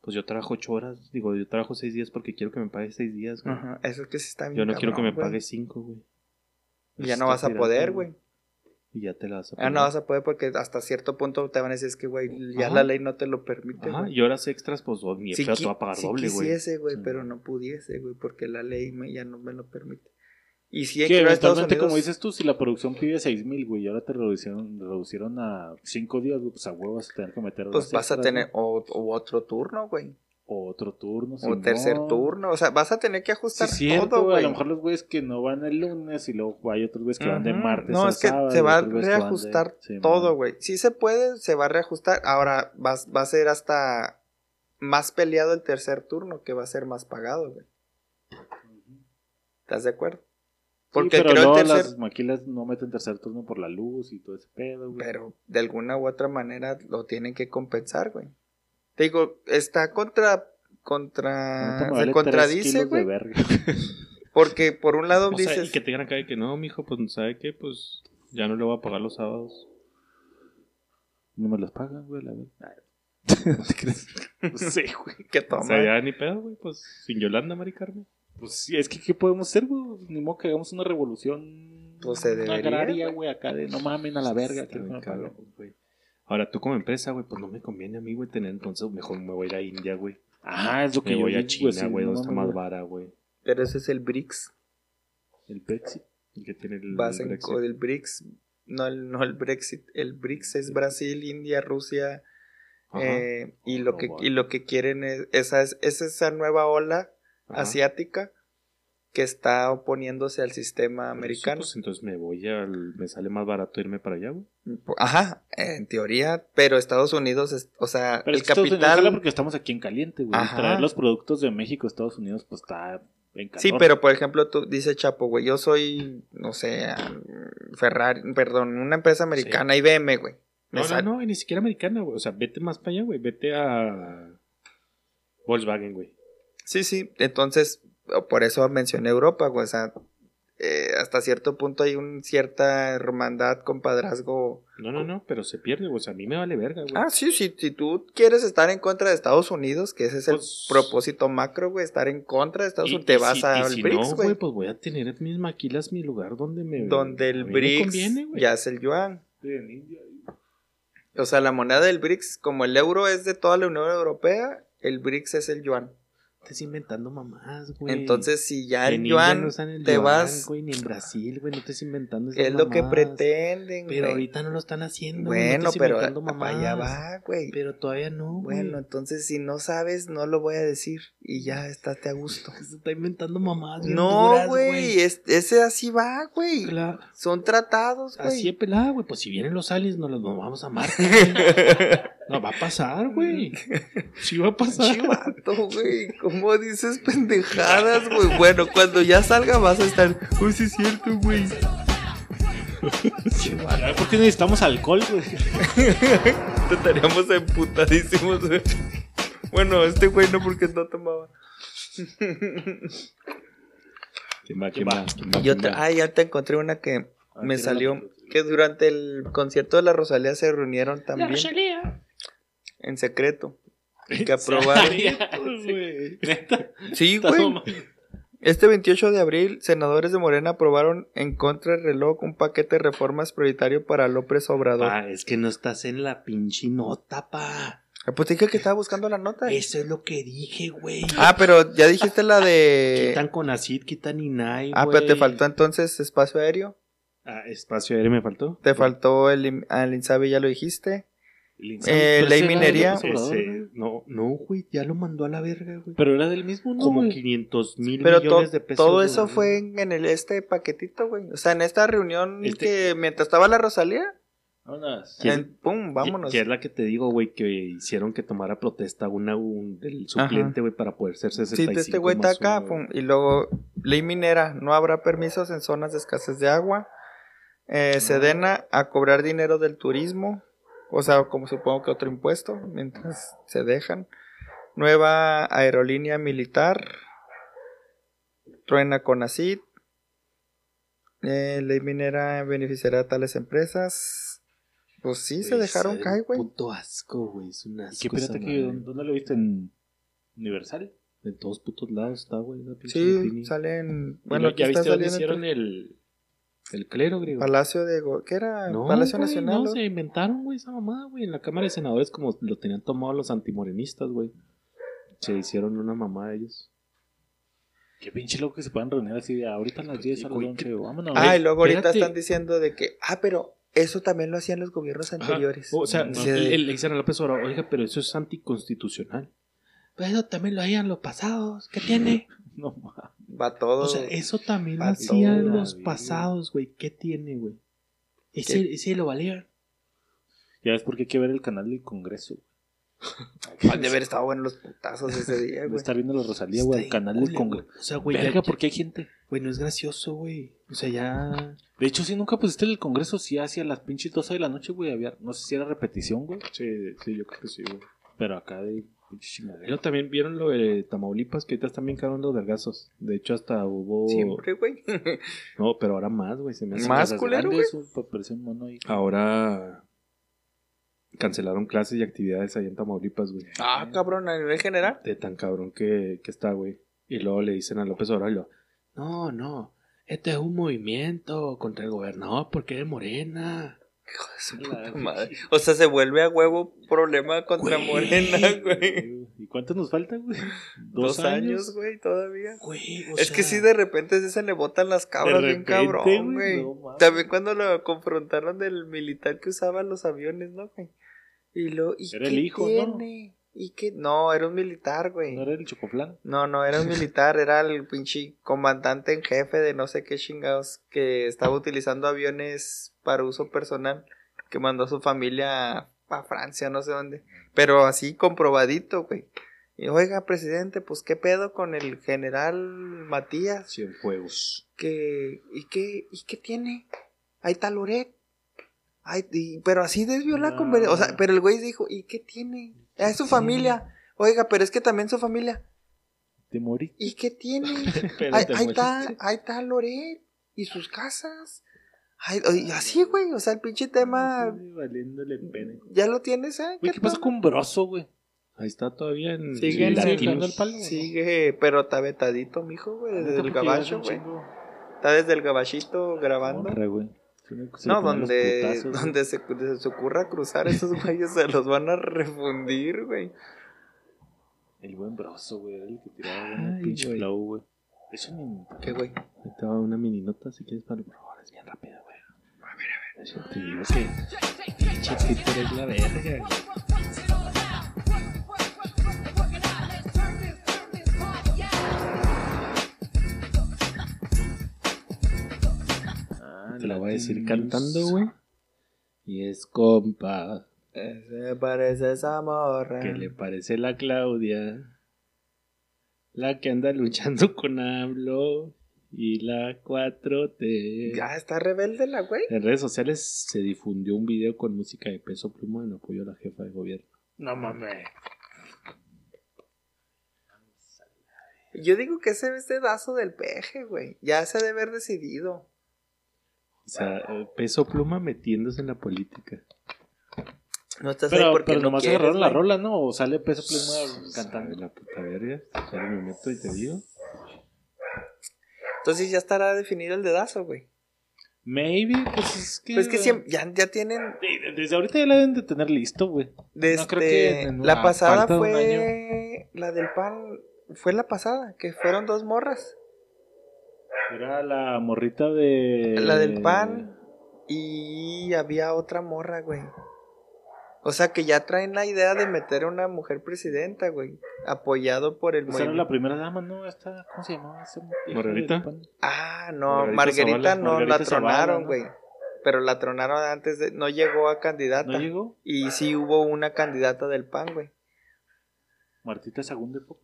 Pues yo trabajo ocho horas. Digo, yo trabajo seis días porque quiero que me pague seis días, güey. Ajá, eso es que sí está bien Yo no quiero que me güey. pague cinco, güey. Ya no vas a poder, güey. Y ya te la vas a Ah, no vas a poder porque hasta cierto punto te van a decir es que, güey, ya Ajá. la ley no te lo permite, Ajá, y horas extras, pues ni Si, te va a pagar si doble, güey. quisiese, güey, Sí. pero no pudiese, güey, porque la ley me- ya no me lo permite. Y si Estados eventualmente, como dices tú, si la producción pide 6000, güey, y ahora te reducieron, reducieron a 5 días, pues a huevo vas a tener que meter pues vas a tener o, o otro turno, güey. O otro turno. O tercer turno. O sea, vas a tener que Sí, ajustar cierto, todo, güey. A lo mejor los güeyes que no van el lunes y luego hay otros güeyes que van de martes No, a es que sábado, se va a de- reajustar todo, güey. Si se puede, se va a reajustar. Ahora va, va a ser hasta más peleado el tercer turno, que va a ser más pagado, güey. ¿Estás de acuerdo? Porque sí, pero creo tercer... las maquilas no meten tercer turno por la luz y todo ese pedo, güey. Pero de alguna u otra manera lo tienen que compensar, güey. Te digo, está contra. contra. Se contradice, güey. Porque por un lado O sea, dices. y que te digan acá de que no, mijo, pues ¿sabe qué? Pues ya no le voy a pagar los sábados. No me los pagan, güey, la verdad. ¿No te crees? No sé, güey. que O toma. sea, ya ni pedo, güey, pues sin Yolanda, Mari Carmen. Pues sí, es que ¿qué podemos hacer, güey? Ni modo que hagamos una revolución Pues se debería, agraria, güey. acá de no mamen a la verga. Que bien me güey. Ahora, tú como empresa, güey, pues no me conviene a mí, güey, tener entonces, mejor me voy a ir a India, güey. Ajá, es lo que Me yo voy a China, sí, güey, no donde está más vara, güey. Pero ese es el BRICS. El Brexit. Que tiene el, Vas el Brexit. el BRICS. No el, no el Brexit. El BRICS es Brasil, India, Rusia. Eh, y, lo No, que, y lo que quieren es. Esa es, es esa nueva ola ajá. asiática que está oponiéndose al sistema Por eso, americano. pues, entonces me voy al... Me sale más barato irme para allá, güey. Ajá, en teoría, pero Estados Unidos, es, o sea, Pero el Estados capital... porque estamos aquí en caliente, güey. Ajá. Traer los productos de México a Estados Unidos, pues está en calor. Sí, pero por ejemplo, tú dice Chapo, güey, yo soy, no sé, Ferrari, perdón, una empresa americana, IBM, güey. No, no, no, y ni siquiera americana, güey. O sea, vete más para allá, güey. Vete a Volkswagen, güey. Sí, sí, entonces por eso mencioné Europa, güey. O sea, eh, hasta cierto punto hay una cierta hermandad, compadrazgo. No, no, no, pero se pierde, güey. O sea, a mí me vale verga, güey. Ah, sí, sí, si tú quieres estar en contra de Estados Unidos, que ese es Pues- el propósito macro, güey, estar en contra de Estados Unidos, te y vas si- al si BRICS, no, güey. pues voy a tener mis maquilas, mi lugar donde me. donde el BRICS conviene, ya es el yuan. India. O sea, la moneda del BRICS, como el euro es de toda la Unión Europea, el BRICS es el yuan. Estás inventando mamás, güey. Entonces, si ya En yuan no el te yuan, vas, güey, ni en Brasil, güey, no estés inventando esas es lo que pretenden, Pero güey. ahorita no lo están haciendo. güey, no Bueno, estés pero inventando para allá va, güey. Pero todavía no, güey. Bueno, entonces si no sabes, no lo voy a decir y ya estate a gusto. Se está inventando mamadas. bien No, duras, güey, es- ese así va, güey. Claro. Son tratados, Así es güey. pelada, güey. Pues si vienen los aliens, nos los vamos a amar. no va a pasar, güey. Sí va a pasar. Chivato, güey. ¿Cómo dices pendejadas, güey? Bueno, cuando ya salga vas a estar. Uy, sí es cierto, güey. ¿Por qué necesitamos alcohol, güey? Estaríamos emputadísimos, güey. Bueno, este güey no porque no tomaba. ¿Quién va? ¿Quién va? ¿Quién va? Yo ¿Quién te- va? ah, ya te encontré una que Ah, me salió. Que durante el concierto de la Rosalía se reunieron también en secreto. Que güey. Neta. Sí, güey. Este 28 de abril, senadores de Morena aprobaron en contra del reloj un paquete de reformas prioritario para López Obrador. Pa, es que no estás en la pinche nota, pa. Ah, Pues dije que estaba buscando la nota. Eso es lo que dije, güey. Ah, pero ya dijiste la de. Quitan con Acid, quitan Inai, Ah, pero te faltó entonces espacio aéreo. Ah, espacio aéreo me faltó. Te faltó el, al Insabi, ya lo dijiste. Eh, ley minería. Ese- ¿no? no, no, güey, ya lo mandó a la verga, güey. Pero era del mismo, ¿no? Como güey? 500 mil Pero to- millones de pesos. todo güey. eso fue en, en el este paquetito, güey. O sea, en esta reunión Este- que mientras estaba la Rosalía, Vámonos. Pum, vámonos. Que es la que te digo, güey, que hicieron que tomara protesta una, un, el suplente, güey, para poder ser 65 Sí, este güey está acá, uno, pum. Y luego, ley minera, no habrá permisos en zonas de escasez de agua. Eh, Sedena a cobrar dinero del turismo, o sea, como supongo que otro impuesto, mientras se dejan. Nueva aerolínea militar. Truena con ACID. Eh, ley minera beneficiará a tales empresas. Pues sí, se dejaron caer, un güey. Puto asco, güey, es un ¿Y asco. qué espérate esa que. ¿dónde lo viste? ¿En Universal? En todos putos lados está, güey. Sí, salen. Y Bueno, ¿Ya está viste dónde saliendo. hicieron el, el clero, griego? Palacio de. Go- ¿Qué era? No, Palacio güey, Nacional. No, ¿no? se inventaron, güey, esa mamada, güey. En la Cámara de Senadores, como lo tenían tomado los antimorenistas, güey. Se hicieron una mamada ellos. Qué pinche loco que se puedan reunir así de ahorita a las 10 a las Güey, 11. Vámonos. Ah, y luego ahorita espérate. están diciendo de que. Ah, pero eso también lo hacían los gobiernos anteriores. O sea, Sí, le, le dicen a López Obrador, oiga, pero eso es anticonstitucional. Pero eso también lo hacían los pasados. ¿Qué tiene? No mames. Va todo. O sea, eso también lo hacían los güey. pasados, güey. ¿Qué tiene, güey? Ese, ese lo valían. Ya ves por qué hay que ver el canal del Congreso. Han de haber estado buenos los putazos ese día, güey. estar viendo la Rosalía, güey, el canal del Congreso. güey. O sea, güey, ya- Verga, ya- porque hay gente. güey, no es gracioso, güey. O sea, ya... De hecho, si nunca pusiste el Congreso, sí hacia las pinches 12 de la noche, güey. Había, no sé si era repetición, güey. Sí, sí, yo creo que sí, güey. Pero acá de Pero también vieron lo de Tamaulipas, que ahorita están bien caros los vergazos. De hecho, hasta hubo... Siempre, güey. No, pero ahora más, güey. Se me hace Más culero, un mono ahí. Ahora cancelaron clases y actividades ahí en Tamaulipas, güey. Ah, cabrón, a nivel general. De tan cabrón que, que está, güey. Y luego le dicen a López Obrador, no, no, este es un movimiento contra el gobernador porque es morena. Hijo de su puta madre. O sea, se vuelve a huevo problema contra Güey. Morena, güey. ¿Y cuánto nos falta, güey? Dos años, güey, todavía. Güey, o Es sea, que sí, de repente sí se le botan las cabras De bien repente, cabrón, güey, no. También cuando lo confrontaron del militar que usaba los aviones, ¿no, güey? Y lo, ¿y Era qué el hijo, ¿no? tiene? ¿Y qué? No, era un militar, güey. ¿No era el chocoflan? No, no, era un militar, era el pinche comandante en jefe de no sé qué chingados que estaba utilizando aviones para uso personal, que mandó a su familia a Francia, no sé dónde, pero así comprobadito, güey. Y oiga, presidente, pues qué pedo con el general Matías, Cienfuegos. que ¿y qué y qué tiene? Ahí está Loret. Ay, y- pero así desvió la No. conversación, o sea, pero el güey dijo, ¿y qué tiene? Es su familia. Oiga, pero es que también su familia. Te morí. ¿Y qué tiene? Pero ahí, te ahí está, ahí está Loret y sus casas. Ay, y así, güey, o sea, el pinche tema Sí, valiéndole pene. ya lo tienes, ¿eh? Güey, ¿qué pasa con Broso, güey? Ahí está todavía en. Sigue en en ¿Sigue el- el palo? Sigue, pero está vetadito, mijo, güey, desde el gabacho, güey. Está desde el gabachito grabando. Güey. Se No, donde, putazos, donde se, se se ocurra cruzar esos güeyes se los van a refundir, güey. El buen Broso, güey. Era el que tiraba un pinche flow, güey. Eso ni. ¿Qué, güey? Ahí te va una mini nota si quieres para favor, es bien rápida, güey. Yo te digo que pinche Twitter es la verga. Ah, Te la voy a decir cantando, güey. Y es compa. Se parece esa morra. ¿Qué le parece la Claudia? La que anda luchando con AMLO y la 4T. Ya está rebelde la güey. En redes sociales se difundió un video con música de peso pluma en apoyo a la jefa de gobierno. No mames. Yo digo que ese es dedazo del peje, güey. Ya se debe haber decidido. O sea, eh, peso pluma metiéndose en la política. No estás ahí Pero, porque pero no nomás quieres, agarraron la güey. rola, ¿no? O sale peso pluma cantando. la puta verga. Ya me meto y te digo. Entonces ya estará definido el dedazo, güey. Maybe, pues es que. Pues es que siempre, ya, ya tienen. De- Desde ahorita ya la deben de tener listo, güey. Desde, No creo que en la pasada de fue. La del pan. Fue la pasada, que fueron dos morras. Era la morrita de. La del pan. Y había otra morra, güey. O sea que ya traen la idea de meter a una mujer presidenta, güey. Apoyado por el era movimiento. la primera dama, ¿no? Esta, ¿Cómo se llamaba? ¿Margarita? Ah, no, Margarita Margarita, Zavala. no, Margarita la Zavala, tronaron, ¿no? güey. Pero la tronaron antes de. No llegó a candidata. ¿No llegó? Y sí hubo una candidata del PAN, güey. Martita Sagún de Fox.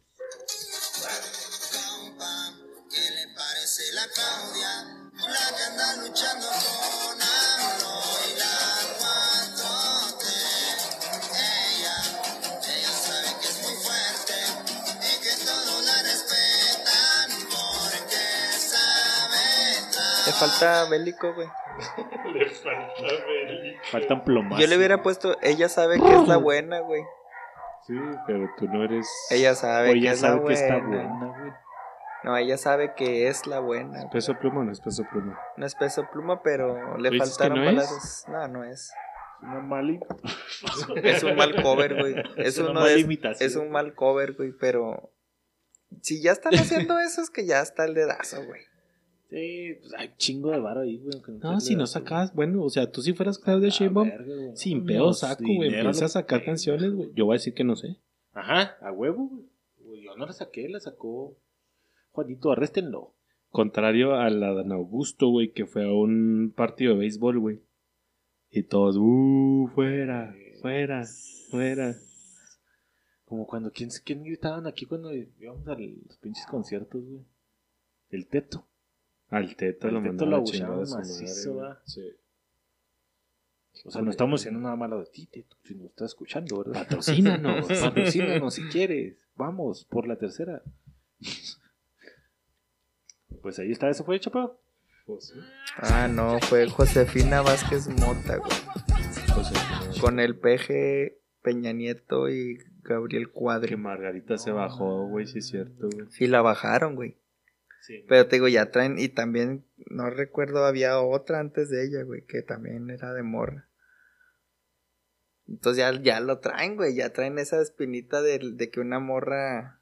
Le falta bélico, güey. Faltan plomazos. Yo le hubiera puesto, ella sabe que es la buena, güey. Sí, pero tú no eres. Ella sabe O que ella es sabe la que está buena. buena, güey. No, ella sabe que es la buena. güey. ¿Peso pluma o no es peso pluma? No es peso pluma, pero le ¿Dices que faltaron no es? palabras. No, no es. Una mala. Es un mal cover, güey. Es, una uno mala de- imitación. es un mal cover, güey, pero si ya están haciendo eso es que ya está el dedazo, güey. Sí, pues hay chingo de varo ahí, güey. No, tenga si no sacabas, bueno, o sea, tú si fueras Claudia. Sheinbaum, Ah, sin pedo saco, güey, empieza a sacar canciones, güey. Yo voy a decir que no sé. Ajá, a huevo, güey. Yo no la saqué, la sacó Juanito, arréstenlo. Contrario a la Dan Augusto, güey, que fue a un partido de béisbol, güey. Y todos, uh, fuera, fuera, fuera. Como cuando, ¿quién, quién gritaban aquí cuando íbamos a los pinches conciertos, güey? El teto. Al teto Al lo Teto mandaron lo a abucheaban chingar a su macizo. Sí. O sea, no estamos diciendo nada malo de ti, teto, si nos estás escuchando, ¿verdad? Patrocínanos. Patrocínanos si quieres. Vamos, por la tercera. Pues ahí está, eso fue Chapa. Pues, Ah, no, fue Josefina Vázquez Mota, güey. pues, Con el PG Peña Nieto y Gabriel Que Cuadri. Margarita se bajó, güey, sí es cierto, güey. Sí, la bajaron, güey. Sí. Pero te digo, ya traen, y también, no recuerdo, había otra antes de ella, güey, que también era de morra. Entonces ya, ya lo traen, güey, ya traen esa espinita de, de que una morra...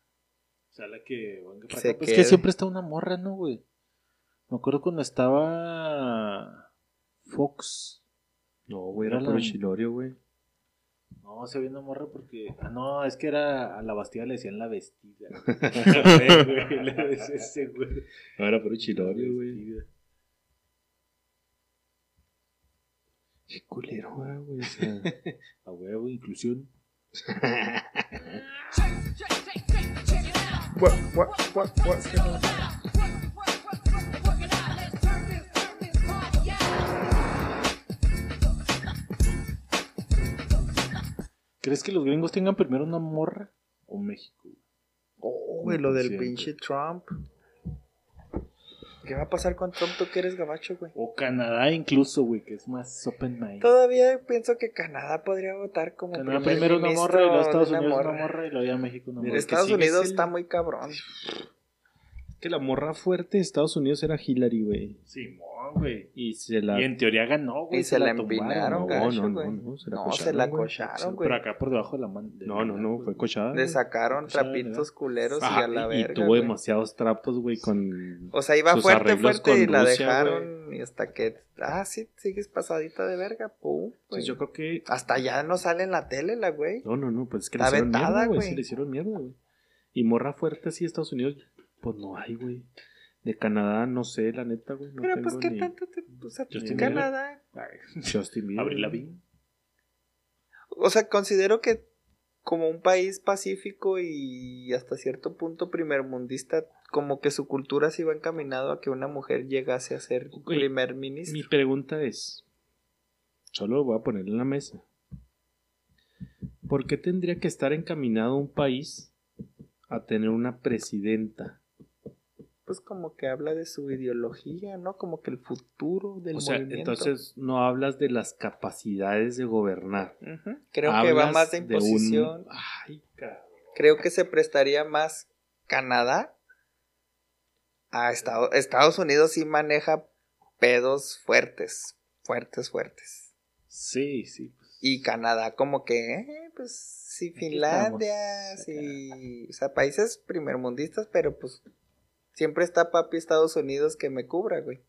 O sea, la que venga para Se acá. Pues es que siempre está una morra, ¿no, güey? Me acuerdo cuando estaba Fox. No, güey, era Era la- Chilorio, güey. No, se una morra porque. Ah, no, es que era. A la Bastida le decían la vestida. Güey, güey, le decía ese, güey. No, era por Chilorio, güey. Qué culero, ah, güey. O sea, A huevo, inclusión. ¿Crees que los gringos tengan primero una morra o México? Oh, güey, lo del pinche Trump. ¿Qué va a pasar con Trump? Tú que eres gabacho, güey. O Canadá incluso, güey, que es más open mind. Todavía pienso que Canadá podría votar como Canadá primer primero una morra y luego Estados una Unidos morra. una morra y luego ya México una morra. Estados Unidos el- está muy cabrón. Que la morra fuerte de Estados Unidos era Hillary, güey. Simón, güey. Y se la. Y en teoría ganó, güey. Y se la empinaron, ¿no? gacho, no, no, güey. no, se la No, cocharon, se la güey. cocharon, güey. Pero acá por debajo de la mano. No, no, no, fue cochada. Le güey. sacaron Pues trapitos ¿verdad? culeros y a la y- y verga. tuvo güey. demasiados trapos, güey, con. O sea, iba sus fuerte, fuerte y la dejaron. Y hasta que. Ah, sí, sigues pasadita de verga, pum. güey. Entonces yo creo que. Hasta ya no sale en la tele la güey. No, no, no, pues es que le Está hicieron vetada, mierda, güey. güey. Sí, le hicieron mierda, güey. Y morra fuerte así Estados Unidos, pues no hay, güey. De Canadá, no sé, la neta, güey. No Pero tengo pues, ¿qué ni- tanto te. O sea, Justin Canadá. Justin Bieber. Abril Lavigne. O sea, considero que como un país pacífico y hasta cierto punto primermundista, como que su cultura se iba encaminado a que una mujer llegase a ser primer Mi ministro. pregunta es, solo lo voy a poner en la mesa. ¿Por qué tendría que estar encaminado un país a tener una presidenta? Pues como que habla de su ideología, ¿no? Como que el futuro del O sea, movimiento. entonces no hablas de las capacidades de gobernar. Creo que va más de un- imposición. Ay, cabrón. Creo que se prestaría más Canadá a Estados, Estados Unidos sí maneja pedos fuertes, fuertes, fuertes. Sí, sí. pues. Y Canadá como que, eh, pues sí, Finlandia, sí, o sea, países primermundistas, pero pues siempre está papi Estados Unidos que me cubra, güey.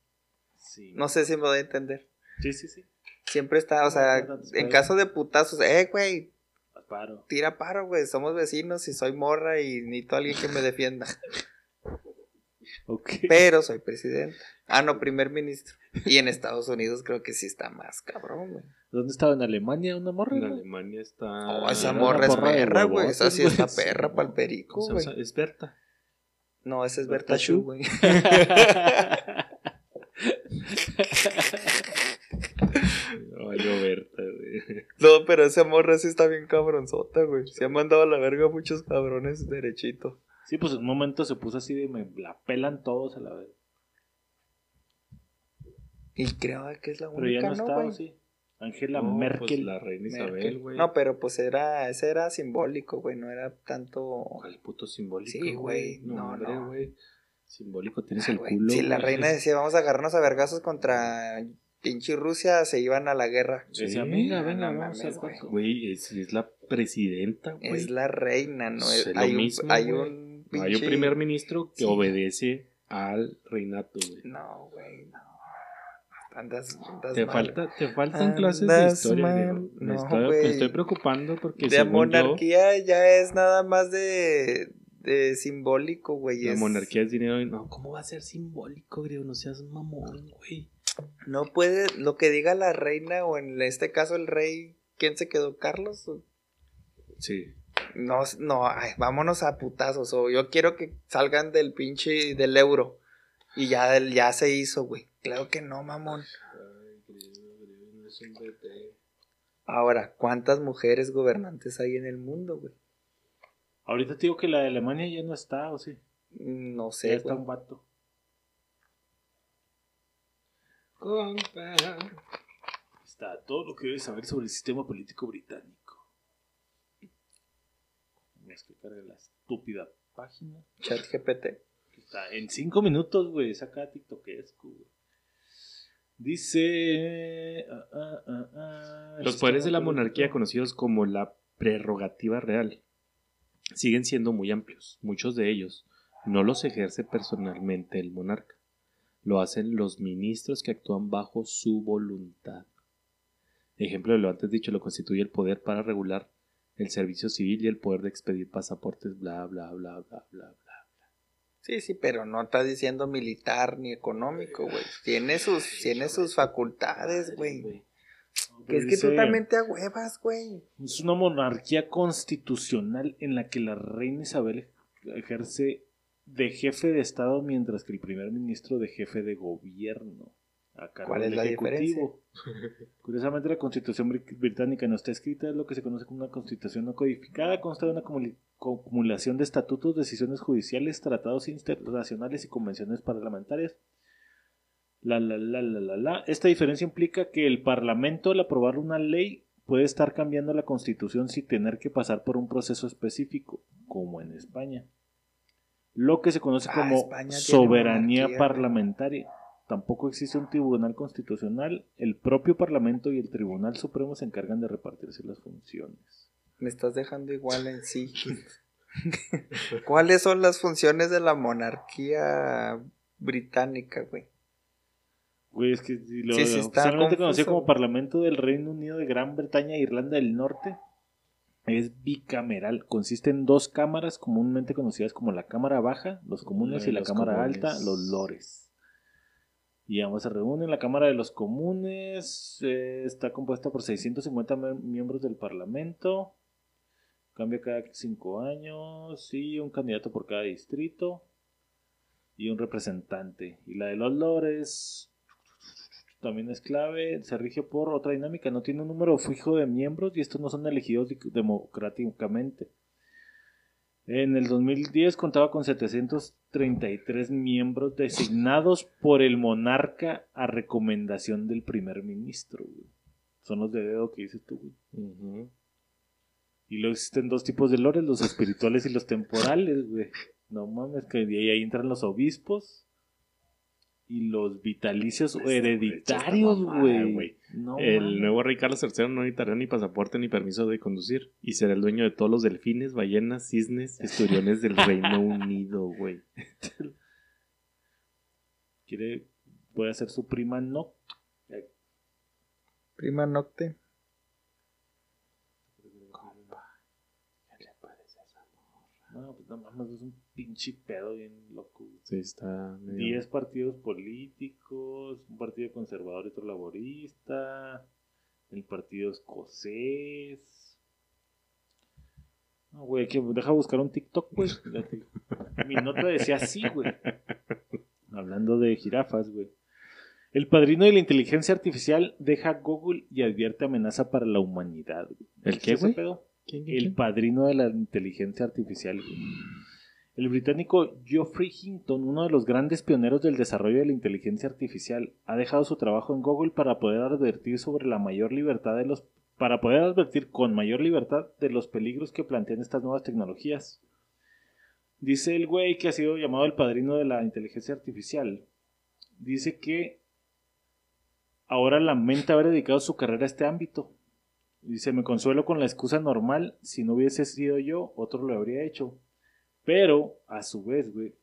Sí. No sé si me voy a entender. Sí, sí, sí. Siempre está, o sea, No, no, no, en caso de putazos, eh, güey, Paro. tira paro, güey, somos vecinos y soy morra y necesito a alguien que me defienda. Ok. Pero soy presidente. Ah, no, primer ministro. Y en Estados Unidos creo que sí está más cabrón, güey. ¿Dónde estaba? ¿En Alemania una morra? En? Alemania está... Oh, esa morra es perra, güey. Esa sí güey. está perra para el perico, ¿Cómo se güey. Es Berta. No, esa es Berta Berta Shu, Shu. güey. Yo Berta, güey. No, pero esa morra sí está bien cabronzota, güey. Se ha mandado a la verga a muchos cabrones derechito. Sí, pues en un momento se puso así de me la pelan todos a la vez. Y creo que es la Pero ya única, no ¿no, estaba güey? así. Angela No, pues, Merkel. la reina Isabel, güey. No, pero pues era, ese era simbólico, güey. No era tanto. El puto simbólico. Sí, güey. No, No, hombre, no. güey. Simbólico tienes Ay, el güey, culo. Si la güey. reina decía, vamos a agarrarnos a vergazos contra pinche Rusia, se iban a la guerra. Decía, Sí, venga, no venga, mames, vamos a güey. cuatro". Güey, es, es la presidenta, güey. Es la reina, ¿no? Es Es- lo hay, un, mismo, hay güey. un No hay un pinche- primer ministro que Sí. obedece al reinato, güey. No, güey, no. Andas, andas Te, mal. falta, te faltan clases de historia, mal. Diego. Me, No, estoy, me estoy preocupando porque yo, monarquía ya es nada más de, de simbólico, güey. la es- monarquía es dinero. y- No, ¿cómo va a ser simbólico, Griego? No seas mamón, güey. No puede, lo que diga la reina o en este caso el rey, ¿quién se quedó? ¿Carlos? Sí. No, no, ay, vámonos a putazos. O yo quiero que salgan del pinche, del euro. Y ya, ya se hizo, güey. Claro que no, mamón. Ahora, ¿cuántas mujeres gobernantes hay en el mundo, güey? Ahorita te digo que la de Alemania ya no está, o sí. No Ya sé, está güey. un vato. Está todo lo que debes saber sobre el sistema político británico. Vamos a cargar la estúpida página. Chat GPT. Está en cinco minutos, güey. Saca TikTokesco, güey. Dice. ah, ah, ah, Los poderes de la monarquía, conocidos como la prerrogativa real, siguen siendo muy amplios. Muchos de ellos no los ejerce personalmente el monarca. Lo hacen los ministros que actúan bajo su voluntad. Ejemplo de lo antes dicho, lo constituye el poder para regular el servicio civil y el poder de expedir pasaportes, bla, bla, bla, bla, bla, bla. Sí, sí, pero no está diciendo militar ni económico, güey. Tiene sus, tiene sus facultades, güey. Que es que tú también te güey. Es una monarquía constitucional en la que la reina Isabel ejerce de jefe de Estado mientras que el primer ministro de jefe de gobierno. A cargo ¿Cuál del es la Ejecutivo. Curiosamente, la constitución bri- británica no está escrita, es lo que se conoce como una constitución no codificada, consta de una comuni- acumulación de estatutos, decisiones judiciales, tratados internacionales y convenciones parlamentarias. La, la, la, la, la, la. Esta diferencia implica que el Parlamento, al aprobar una ley, puede estar cambiando la Constitución sin tener que pasar por un proceso específico, como en España. Lo que se conoce Ah, como soberanía parlamentaria. Tampoco existe un tribunal constitucional. El propio Parlamento y el Tribunal Supremo se encargan de repartirse las funciones. Me estás dejando igual en sí. ¿Cuáles son las funciones de la monarquía británica, güey? Güey, es que si lo Sí, sí, está oficialmente conocido como. Parlamento del Reino Unido de Gran Bretaña e Irlanda del Norte es bicameral. Consiste en dos cámaras comúnmente conocidas como la Cámara Baja, los comunes, Y y la Cámara comunes. Alta, los lores. Y ambos se reúnen. La Cámara de los Comunes eh, está compuesta por 650 me- miembros del Parlamento. Cambia cada cinco años. Y un candidato por cada distrito. Y un representante. Y la de los lores también es clave. Se rige por otra dinámica. No tiene un número fijo de miembros y estos no son elegidos democráticamente. En el 2010 contaba con 733 miembros designados por el monarca a recomendación del primer ministro. Son los de dedo que dices tú. güey. Y luego existen dos tipos de lores, los espirituales y los temporales, güey. No mames, que de ahí, entran los obispos y los vitalicios o hereditarios, güey. No El nuevo rey Carlos III no necesitará ni pasaporte ni permiso de conducir y será el dueño de todos los delfines, ballenas, cisnes, esturiones del Reino Unido, güey. Quiere, puede ser su prima no. Prima Nocte. No, mames, es un pinche pedo bien loco. güey. Sí, está medio... 10 partidos políticos, un partido conservador y otro laborista, el partido escocés. No, güey, que deja buscar un TikTok, güey. Mi nota decía así, güey. Hablando de jirafas, güey. El padrino de la inteligencia artificial deja Google y advierte amenaza para la humanidad. güey. ¿El qué, güey? pedo? ¿Quién, quién, El padrino de la inteligencia artificial. El británico Geoffrey Hinton, uno de los grandes pioneros del desarrollo de la inteligencia artificial, ha dejado su trabajo en Google para poder advertir sobre la mayor libertad de los para poder advertir con mayor libertad de los peligros que plantean estas nuevas tecnologías. Dice el güey que ha sido llamado el padrino de la inteligencia artificial. Dice que ahora lamenta haber dedicado su carrera a este ámbito. Dice, me consuelo con la excusa normal, si no hubiese sido yo, otro lo habría hecho. Pero, a su vez, güey,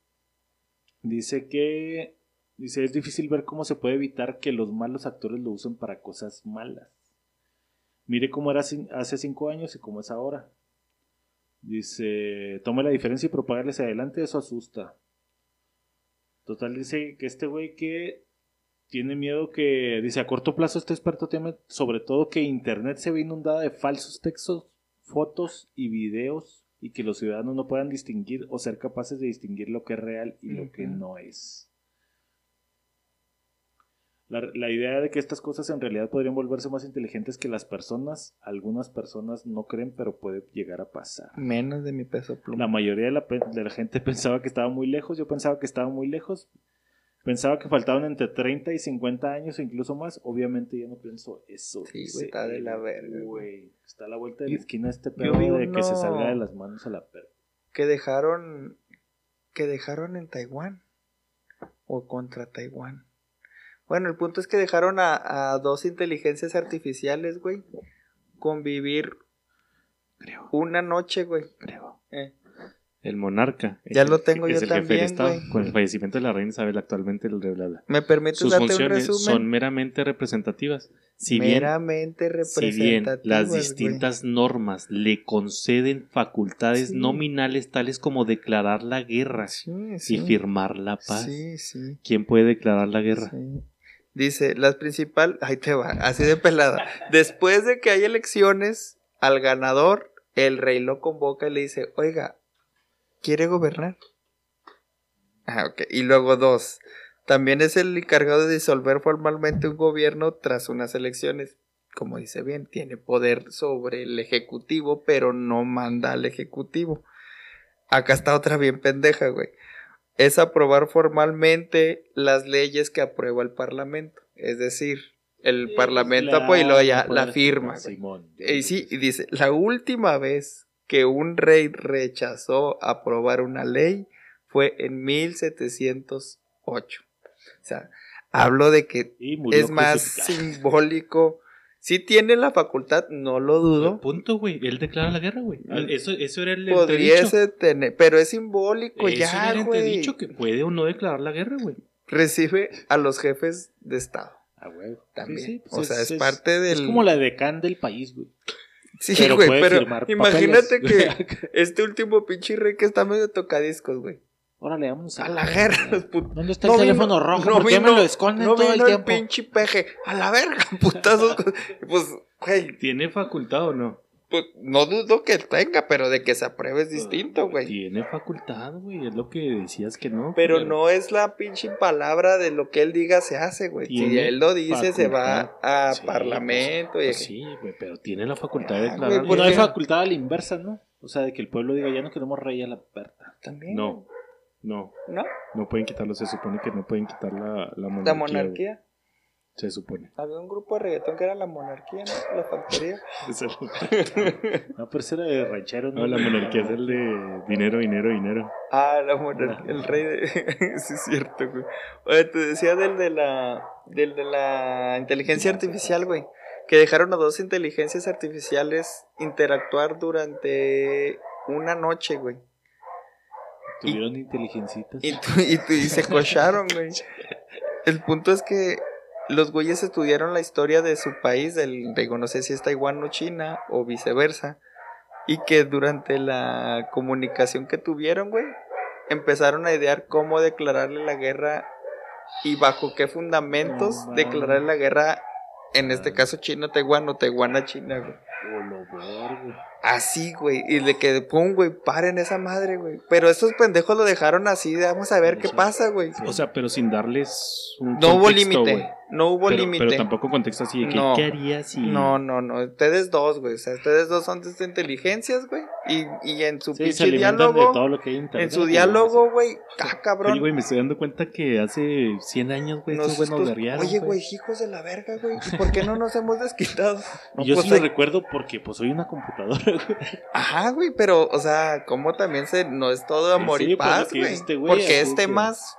dice que, dice, es difícil ver cómo se puede evitar que los malos actores lo usen para cosas malas. Mire cómo era hace cinco años y cómo es ahora. Dice, tome la diferencia y propágale hacia adelante, eso asusta. Total, dice que este güey que tiene miedo que, dice, a corto plazo este experto teme sobre todo que Internet se ve inundada de falsos textos, fotos y videos y que los ciudadanos no puedan distinguir o ser capaces de distinguir lo que es real y lo que no es. La, la idea de que estas cosas en realidad podrían volverse más inteligentes que las personas, algunas personas no creen, pero puede llegar a pasar. Menos de mi peso La pluma. mayoría de la, de la gente pensaba que estaba muy lejos, yo pensaba que estaba muy lejos, pensaba que faltaban entre 30 y 50 años o incluso más, obviamente yo no pienso eso. Sí, güey, está de la verga, güey. Está a la vuelta de la esquina este pedo de que se salga de las manos a la perra. Que dejaron. Que dejaron en Taiwán. O contra Taiwán. Bueno, el punto es que dejaron a, a dos inteligencias artificiales, güey. Convivir Creo, una noche, güey. creo. Eh, El monarca. Ya lo tengo es yo el jefe Estado. Con el fallecimiento de la reina Isabel actualmente el de bla, bla. ¿Me permites Sus darte funciones son meramente representativas. Si bien, Meramente si bien representativas. las güey. distintas normas le conceden facultades Sí. nominales tales como declarar la guerra Sí, y firmar la paz. ¿Quién puede declarar la guerra? Dice, las principales, ahí te va, así de pelada. Después de que hay elecciones, al ganador, el rey lo convoca y le dice, oiga, ¿quiere gobernar? Ah, ok. Y luego dos, también es el encargado de disolver formalmente un gobierno tras unas elecciones. Como dice bien, tiene poder sobre el ejecutivo, pero no manda al ejecutivo. acá está otra bien pendeja, güey. Es aprobar formalmente las leyes que aprueba el Parlamento. Es decir, el Parlamento apoya y luego ya la firma. güey. Simón. Y sí, y dice, la última vez que un rey rechazó aprobar una ley fue en 1708. O sea, hablo de que es más simbólico. Si tiene la facultad, no lo dudo. Punto, güey. Él declara la guerra, güey. Eso, eso era el. Pudiese tener, pero es simbólico Eso ya, era el entredicho que puede o no declarar la guerra, güey. Recibe a los jefes de Estado Ah, güey. también. Sí, sí, pues o sea, es, parte del. Es como la decán del país, güey. Sí, pero güey, pero imagínate papeles. que este último pinche rey que está medio tocadiscos, güey. Órale, vamos A la guerra, los put- ¿Dónde está No el teléfono rojo? no ¿Por qué me lo esconden no todo vino el el tiempo? pinche peje. A la verga, putazos. pues, güey, ¿Tiene facultad o no? Pues no dudo que tenga, pero de que se apruebe es distinto, güey. Tiene facultad, güey. Es lo que decías que no. Pero no es la pinche palabra de lo que él diga se hace, güey. Si él lo dice, se va a Sí, parlamento y Pues sí, güey, pero tiene la facultad de Ah, declarar. Pues no hay facultad a la inversa, ¿no? O sea, de que el pueblo diga, ya no queremos rey a la Berta. también. No, no, ¿No? no pueden quitarlo. Se supone que no pueden quitar la, la monarquía. La monarquía. Se supone. Había un grupo de reggaetón que era la monarquía, ¿no? La factoría. No, pero ese era de ranchero, ¿no? No, la monarquía es el de dinero, dinero, dinero. Ah, la monarquía, el rey de... sí, es cierto, güey. Oye, te decía del de la... Del de la inteligencia artificial, güey. Que dejaron a dos inteligencias artificiales interactuar durante una noche, güey. Tuvieron inteligencitas. Y, tu- y, tu- y se cocharon, güey. El punto es que los güeyes estudiaron la historia de su país, del, digo, no sé si es Taiwán o China o viceversa, y que durante la comunicación que tuvieron, güey, empezaron a idear cómo declararle la guerra y bajo qué fundamentos declararle la guerra, en este caso China a Taiwán o Taiwán a China, güey. Oh. Así, güey. Y de que, pum, güey, paren esa madre, güey. Pero estos pendejos lo dejaron así, de, vamos a ver qué Sí. pasa, güey. O sea, pero sin darles un No hubo límite. No hubo límite. pero tampoco contexto así de que, No. ¿qué harías si...? No, no, no. Ustedes dos, güey. O sea, ustedes dos son de estas inteligencias, güey. Y, y en su Sí, pinche de diálogo. todo lo que hay en su diálogo, güey. Ah, cabrón. Oye, güey, me estoy dando cuenta que hace 100 años, güey, estos güey nos Oye, güey, hijos de la verga, güey. ¿Y por qué no nos hemos desquitado? No, Y yo pues, sí lo recuerdo porque pues soy una computadora, güey. Ajá, güey, pero, o sea, como también se, no es todo amor Sí, y pues, paz, güey. este güey, Porque es temas.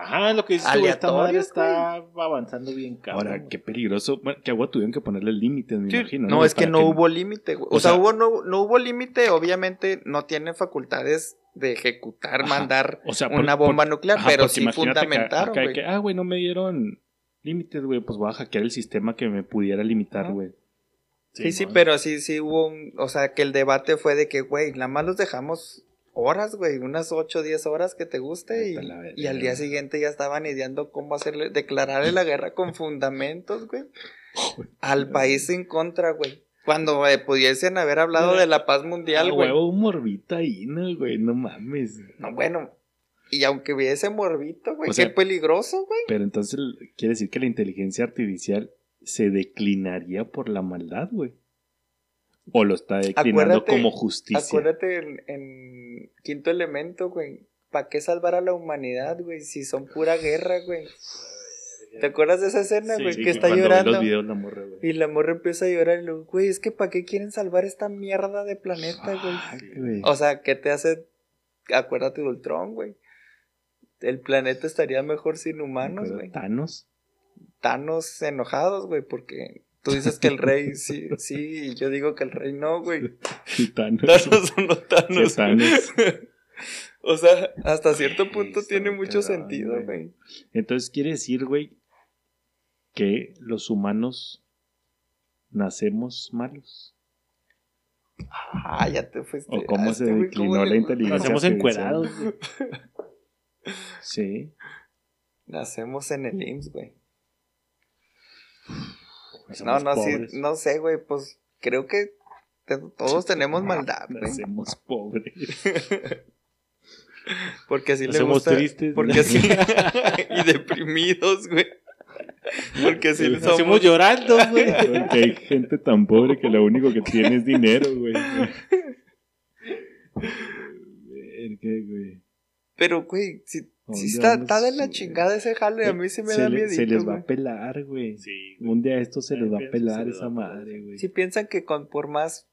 Ajá, lo que dices tú, güey, esta madre está avanzando bien cabrón. Ahora, qué peligroso. Bueno, que agua tuvieron que ponerle límites, me Sí, imagino. no, es que no hubo límite, güey. O, o sea, sea- hubo, no, no hubo límite, obviamente no tiene facultades de ejecutar, Ajá. mandar O sea, por- una bomba por- nuclear, Ajá, pero sí que fundamentaron, güey. que, ah, güey, no me dieron límites, güey. Pues voy a hackear el sistema que me pudiera limitar, Ajá. güey. Sí, sí, pero sí, sí hubo un, o sea, que el debate fue de que, güey, nada más los dejamos horas, güey, unas 8 o 10 horas que te guste y, al día siguiente ya estaban ideando cómo hacerle, declararle la guerra con fundamentos, güey, al país en contra, güey. Cuando eh, pudiesen haber hablado de la paz mundial, Ah, güey. huevo, un morbito ahí, no, güey, no mames. No, bueno, y aunque hubiese morbito, güey, O qué sea- peligroso, güey. Pero entonces quiere decir que la inteligencia artificial se declinaría por la maldad, güey. O lo está declinando Acuérdate- como justicia. Acuérdate en, en Quinto Elemento, güey. ¿Para qué salvar a la humanidad, güey? Si son pura guerra, güey. ¿Te acuerdas de esa escena, güey? sí, que está llorando. los videos la morra, güey. Y la morra empieza a llorar y luego, güey, es que ¿para qué quieren salvar esta mierda de planeta, güey? O sea, ¿qué te hace? Acuérdate de Ultron, güey. El planeta estaría mejor sin humanos, güey. Thanos. Thanos enojados, güey, porque tú dices que el rey sí, sí, y yo digo que el rey no, güey. Sí, Thanos. Thanos o no Thanos. Thanos. O sea, hasta cierto punto tiene mucho sentido, güey. Entonces quiere decir, güey, que los humanos nacemos malos. Ah, ya te fuiste. ¿O cómo se declinó ¿cómo la inteligencia? Nacemos encuerados, güey. Sí. Nacemos en el IMSS, güey. No, Somos no, pobres. sí, no sé, güey, pues creo que todos tenemos maldad, güey. Nacemos pobres. Porque así le gusta. tristes. Porque así. y deprimidos, güey. Porque así Nacemos somos. llorando, güey. Porque hay gente tan pobre que lo único que tiene es dinero, güey. Verga. ¿Por qué, güey? Pero, güey, si, ¿A si dónde está, está de la chingada ese jale, a mí sí me se da le- miedo. Se les va a pelar, güey. Sí. Un día esto se les va a pelar esa madre, güey. Si piensan que con por más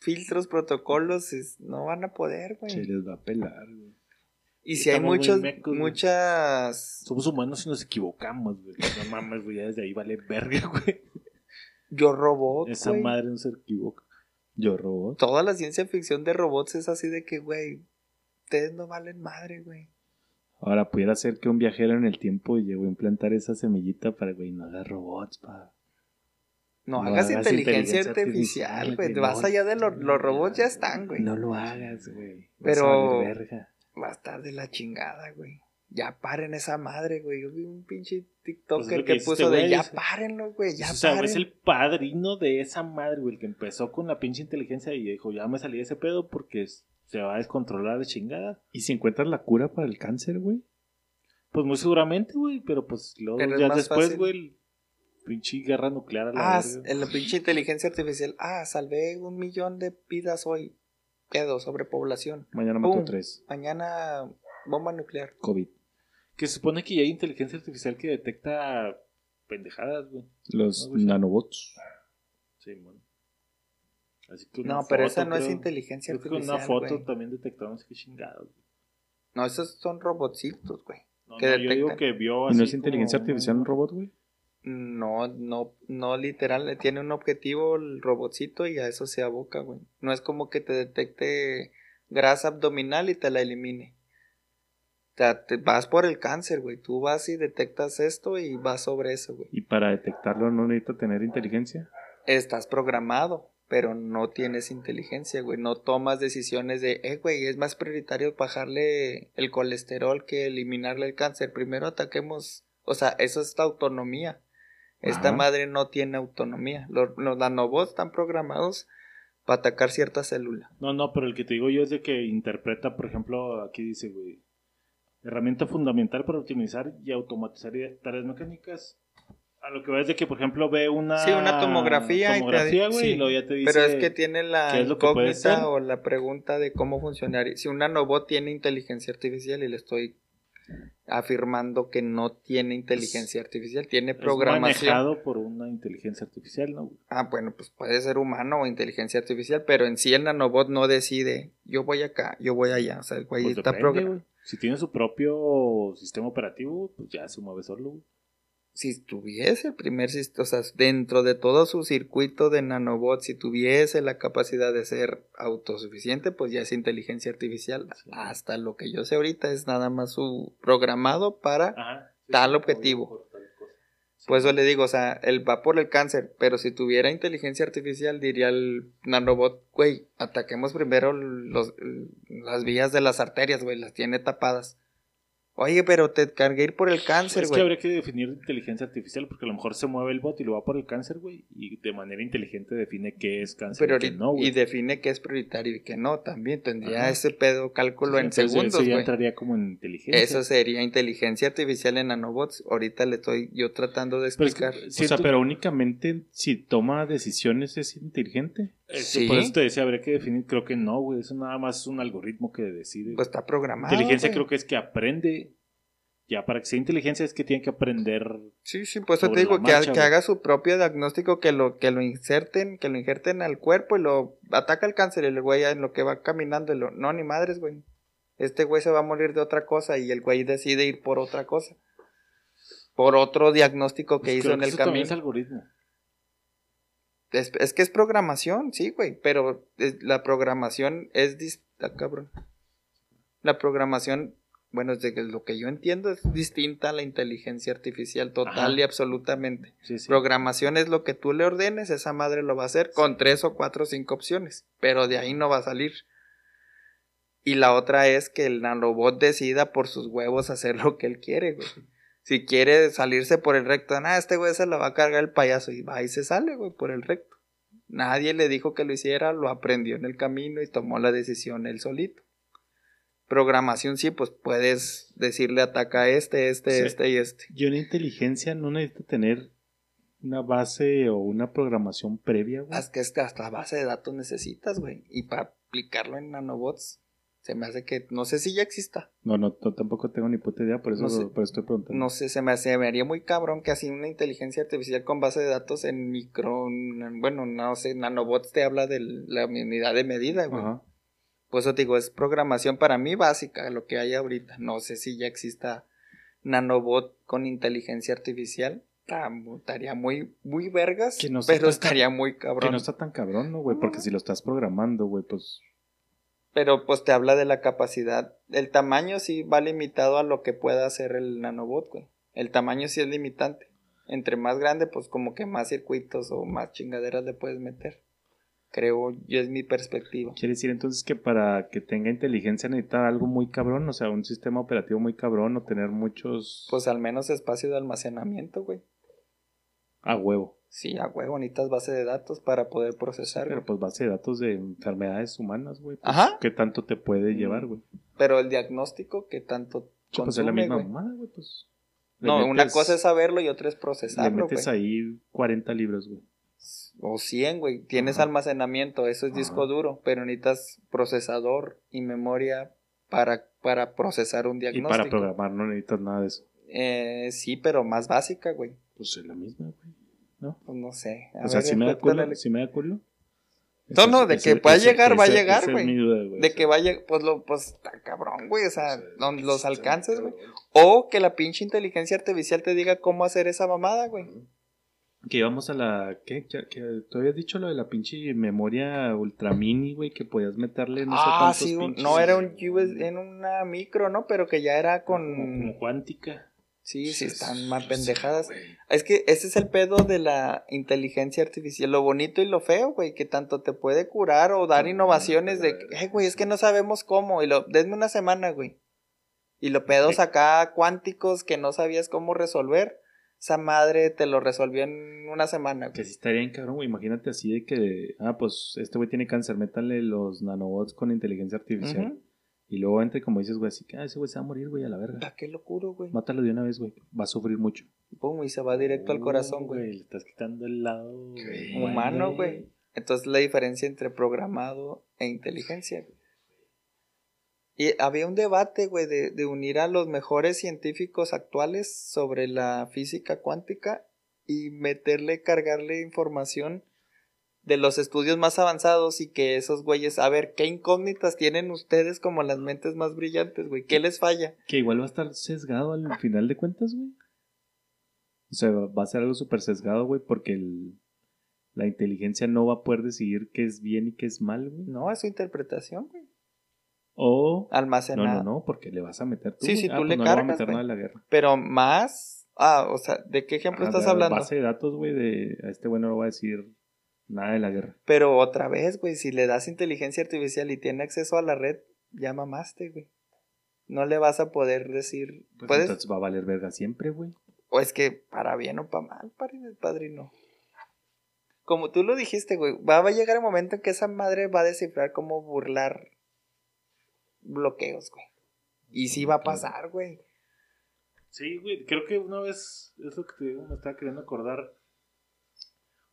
filtros, protocolos, es- no van a poder, güey. Se les va a pelar, güey. Y si hay Estamos muchos, mecos, muchas... Somos humanos y nos equivocamos, güey. No mames, güey. Ya desde ahí vale verga, güey. Yo robot, Esa madre no se equivoca. Yo robot. Toda la ciencia ficción de robots es así de que, güey, ustedes no valen madre, güey. Ahora pudiera ser que un viajero en el tiempo llegó a implantar esa semillita para, güey, no hagas robots, pa. No, No hagas hagas inteligencia, inteligencia artificial, güey. Vas no. allá de los, los robots ya están, güey. No lo hagas, güey. Pero-. Va a estar de la chingada, güey. Ya paren esa madre, güey. Yo vi un pinche Pues es TikToker lo que puso este de güey, ya es- párenlo, güey, ya o sea, paren. es el padrino de esa madre, güey. El que empezó con la pinche inteligencia y dijo, ya me salí de ese pedo porque se va a descontrolar de chingada. ¿Y si encuentras la cura para el cáncer, güey? Pues muy seguramente, güey. Pero pues luego Pero ya después, güey, pinche guerra nuclear a la Ah, en la pinche inteligencia artificial. Ah, salvé un millón de vidas hoy. Pedo, sobrepoblación. Mañana mató tres. Mañana, bomba nuclear. COVID. Que se supone que ya hay inteligencia artificial que detecta pendejadas, güey. Los No, nanobots. Sí, bueno. Así que una No, pero foto, esa no es creo. inteligencia Creo que artificial. una foto güey. también sé qué chingados. No, esos son robotcitos, güey. No, Que no, yo digo que vio ¿Y así no es inteligencia como- artificial un robot, güey? No, no, no literal, tiene un objetivo el robotcito y a eso se aboca, güey. No es como que te detecte grasa abdominal y te la elimine. O sea, te vas por el cáncer, güey. Tú vas y detectas esto y vas sobre eso, güey. ¿Y para detectarlo no necesita tener inteligencia? Estás programado, pero no tienes inteligencia, güey. No tomas decisiones de, eh, güey, es más prioritario bajarle el colesterol que eliminarle el cáncer. Primero ataquemos, o sea, eso es la autonomía. Esta Ajá. madre no tiene autonomía. Los, los nanobots están programados para atacar cierta célula. No, no, pero el que te digo yo es de que interpreta, por ejemplo, aquí dice, güey, herramienta fundamental para optimizar y automatizar tareas mecánicas. A lo que va es de que, por ejemplo, ve una Sí, una tomografía y te- tomografía, sí. y luego ya te dice Pero es que tiene la es incógnita o la pregunta de cómo funcionaría. Si un nanobot tiene inteligencia artificial y le estoy afirmando que no tiene inteligencia artificial, tiene es programación. manejado por una inteligencia artificial, ¿no? Ah, bueno, pues puede ser humano o inteligencia artificial, pero en sí el nanobot no decide, yo voy acá, yo voy allá. O sea, el güey Pues está programado. Si tiene su propio sistema operativo, pues ya se mueve solo. Si tuviese el primer sistema, o sea, dentro de todo su circuito de nanobots, si tuviese la capacidad de ser autosuficiente, pues ya es inteligencia artificial. Sí. Hasta lo que yo sé ahorita es nada más su programado para Ajá. Tal objetivo. Pues eso le digo, o sea, él va por el cáncer, pero si tuviera inteligencia artificial, diría el nanobot, güey, ataquemos primero los, las vías de las arterias, güey, las tiene tapadas. Oye, pero te cargué ir por el cáncer, Es que güey. habría que definir inteligencia artificial porque a lo mejor se mueve el bot y lo va por el cáncer, güey, y de manera inteligente define qué es cáncer Pero y qué no, güey. y define que es prioritario y que no, también tendría Ajá. ese pedo cálculo en segundos, Eso ya güey. entraría como en inteligencia. Eso sería inteligencia artificial en nanobots. Ahorita le estoy yo tratando de Pero es que explicar. O sea, pero únicamente si toma decisiones es inteligente. Es que Sí. Por eso te decía, habría que definir, creo que no, güey, eso nada más es un algoritmo que decide. Pues está programado. inteligencia güey. creo que es que aprende. Ya, para que sea inteligencia es que tiene que aprender. Sí, sí, pues te digo, que, que haga su propio diagnóstico, que lo, que lo inserten, que lo injerten al cuerpo y lo ataca el cáncer y el güey en lo que va caminando, y lo, no, ni madres, güey. Este güey se va a morir de otra cosa y el güey decide ir por otra cosa. Por otro diagnóstico que Pues hizo creo en que el eso también camino. es algoritmo. Es, es que es programación, sí, güey, pero es- la programación es... dis- ah, cabrón. La programación, bueno, es de que lo que yo entiendo es distinta a la inteligencia artificial total Ajá. y absolutamente. Sí, sí. Programación es lo que tú le ordenes, esa madre lo va a hacer con tres o cuatro o cinco opciones, pero de ahí no va a salir. Y la otra es que el nanobot decida por sus huevos hacer lo que él quiere, güey. Si quiere salirse por el recto, ah, este güey se lo va a cargar el payaso y va y se sale, güey, por el recto. Nadie le dijo que lo hiciera, lo aprendió en el camino y tomó la decisión él solito. Programación sí, pues puedes decirle ataca a este, este, este y este. Y una inteligencia no necesita tener una base o una programación previa, güey. Es que hasta base de datos necesitas, güey. Y para aplicarlo en nanobots, Se me hace que, no sé si ya exista. No, no, no, tampoco tengo ni puta idea, por eso, No sé. por estoy preguntando. No sé, se me, hace, me haría muy cabrón que así una inteligencia artificial con base de datos en micro, en- bueno, no sé, nanobots te habla de la unidad de medida, güey. Ajá. Por eso te digo, es programación para mí básica, lo que hay ahorita. No sé si ya exista nanobot con inteligencia artificial. Ah, Estaría muy, muy vergas, Que no pero tan estaría muy Que cabrón. no está tan cabrón, ¿no, güey? Porque si lo estás programando, güey, pues... Pero pues te habla de la capacidad. El tamaño sí va limitado a lo que pueda hacer el nanobot, güey. El tamaño sí es limitante. Entre más grande, pues como que más circuitos o más chingaderas le puedes meter. Creo yo es mi perspectiva. Quiere decir entonces que para que tenga inteligencia necesita algo muy cabrón, o sea, un sistema operativo muy cabrón o tener muchos... Pues al menos espacio de almacenamiento, güey. a huevo. Sí, a huevo, necesitas base de datos para poder procesar, Pero güey. pues base de datos de enfermedades humanas, güey. pues, Ajá. ¿Qué tanto te puede llevar, güey? Pero el diagnóstico, que tanto Sí, pues es la misma güey? mamada, güey, pues. Le No, una metes- cosa es saberlo y otra es Le procesarlo, metes güey. ahí 40 libros, güey. O 100, güey. Tienes Ajá. almacenamiento, eso es disco duro, pero necesitas procesador y memoria para, para procesar un Y diagnóstico. para programar no necesitas nada de eso. Eh, sí, pero más básica, güey. Pues es la misma, güey. ¿No? Pues no sé. A O sea, ver, si me da culo, si me da culo. No, no, de que pueda llegar, va a llegar, güey. De que vaya, pues lo, pues está cabrón, güey. O sea, donde los alcances, güey. O que la pinche inteligencia artificial te diga cómo hacer esa mamada, güey. Que íbamos a la. ¿Qué? ¿Qué, qué? ¿Tú habías dicho lo de la pinche memoria ultra mini, güey? Que podías meterle no sé ah, cuántos sí, un- pinches- no era un en una micro, ¿no? Pero que ya era Como, con. como cuántica. Sí, sí, están más pendejadas. Es que ese es el pedo de la inteligencia artificial, lo bonito y lo feo, güey, que tanto te puede curar o dar innovaciones de, eh, güey, es que no sabemos cómo, y lo, denme una semana, güey. Y lo pedos acá cuánticos que no sabías cómo resolver, esa madre te lo resolvió en una semana, Que güey. sí estaría bien cabrón, güey. Imagínate así de que. Ah, pues este güey tiene cáncer, métale los nanobots con inteligencia artificial. Y luego entre, como dices, güey, así que, ah, ese güey se va a morir, güey, a la verga. Ah, qué locura, güey. Mátalo de una vez, güey. Va a sufrir mucho. Pum, y se va directo al corazón, güey. Le estás quitando el lado Humano, güey. Entonces la diferencia entre programado e inteligencia. güey. Y había un debate, güey, de, de unir a los mejores científicos actuales sobre la física cuántica y meterle, cargarle información de los estudios más avanzados y que esos güeyes, a ver, ¿qué incógnitas tienen ustedes como las mentes más brillantes, güey? ¿Qué les falla? Que igual va a estar sesgado al final de cuentas, güey. O sea, va a ser algo súper sesgado, güey, porque el- la inteligencia no va a poder decidir qué es bien y qué es mal, güey. No, es su interpretación, güey. O... No, Almacenada. no, no, porque le vas a meter tú. Sí, sí, Ah, tú pues le no le a cargas, meter güey. nada de la guerra. Pero más... Ah, o sea, ¿de qué ejemplo Ah, estás de hablando? Base de datos, güey, de... A este güey no le va a decir nada de la guerra. Pero otra vez, güey, si le das inteligencia artificial y tiene acceso a la red, ya mamaste, güey. No le vas a poder decir. Pues ¿Puedes? entonces va a valer verga siempre, güey. O es que para bien o para mal, padrino, padrino. Como tú lo dijiste, güey, va a llegar el momento en que esa madre va a descifrar cómo burlar bloqueos, güey. Y sí va a pasar, güey. Sí, güey, creo que una vez, es lo que te digo, me estaba queriendo acordar.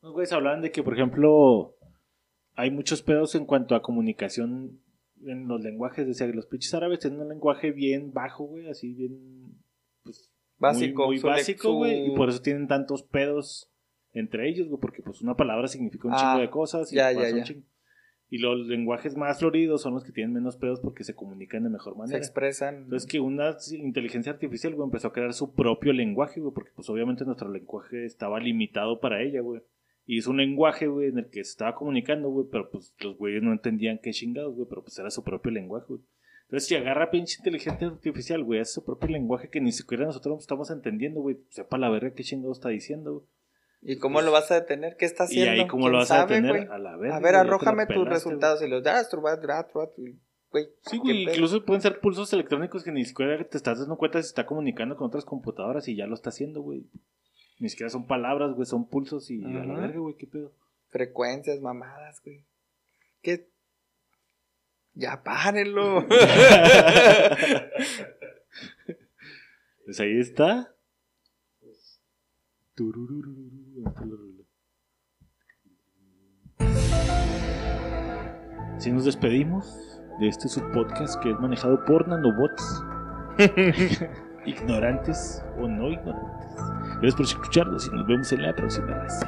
Unos güeyes hablaban de que, por ejemplo, hay muchos pedos en cuanto a comunicación en los lenguajes. Decía que los pinches árabes tienen un lenguaje bien bajo, güey, así bien. Pues, Básico, Muy, básico, su- güey, y por eso tienen tantos pedos entre ellos, güey, porque pues una palabra significa un Ah, chingo de cosas y ya, un chingo. Y los lenguajes más floridos son los que tienen menos pedos porque se comunican de mejor Se manera. expresan. Entonces que una inteligencia artificial, güey, empezó a crear su propio lenguaje, güey, porque pues obviamente nuestro lenguaje estaba limitado para ella, güey. Y es un lenguaje, güey, en el que se estaba comunicando, güey, pero pues los güeyes no entendían qué chingados, güey, pero pues era su propio lenguaje, güey. Entonces si agarra pinche inteligencia artificial, güey, es su propio lenguaje que ni siquiera nosotros estamos entendiendo, güey, sepa la verga qué chingados está diciendo, güey. ¿Y cómo lo vas a detener? ¿Qué está pues, Y haciendo? ahí cómo ¿Quién lo vas a detener a la verga. A ver, arrójame tus resultados y los das, drat, trubat, güey. Sí, ¿qué güey, pedo? incluso pueden ser pulsos electrónicos que ni siquiera te estás dando cuenta si está comunicando con otras computadoras y ya lo está haciendo, güey. Ni siquiera son palabras, güey, son pulsos y a la verga, güey, qué pedo. Frecuencias, mamadas, güey. ¿Qué? Ya párenlo. Pues ahí está. Si nos despedimos. de este subpodcast que es manejado por nanobots. ignorantes o no ignorantes. Gracias por escucharnos y nos vemos en la próxima vez.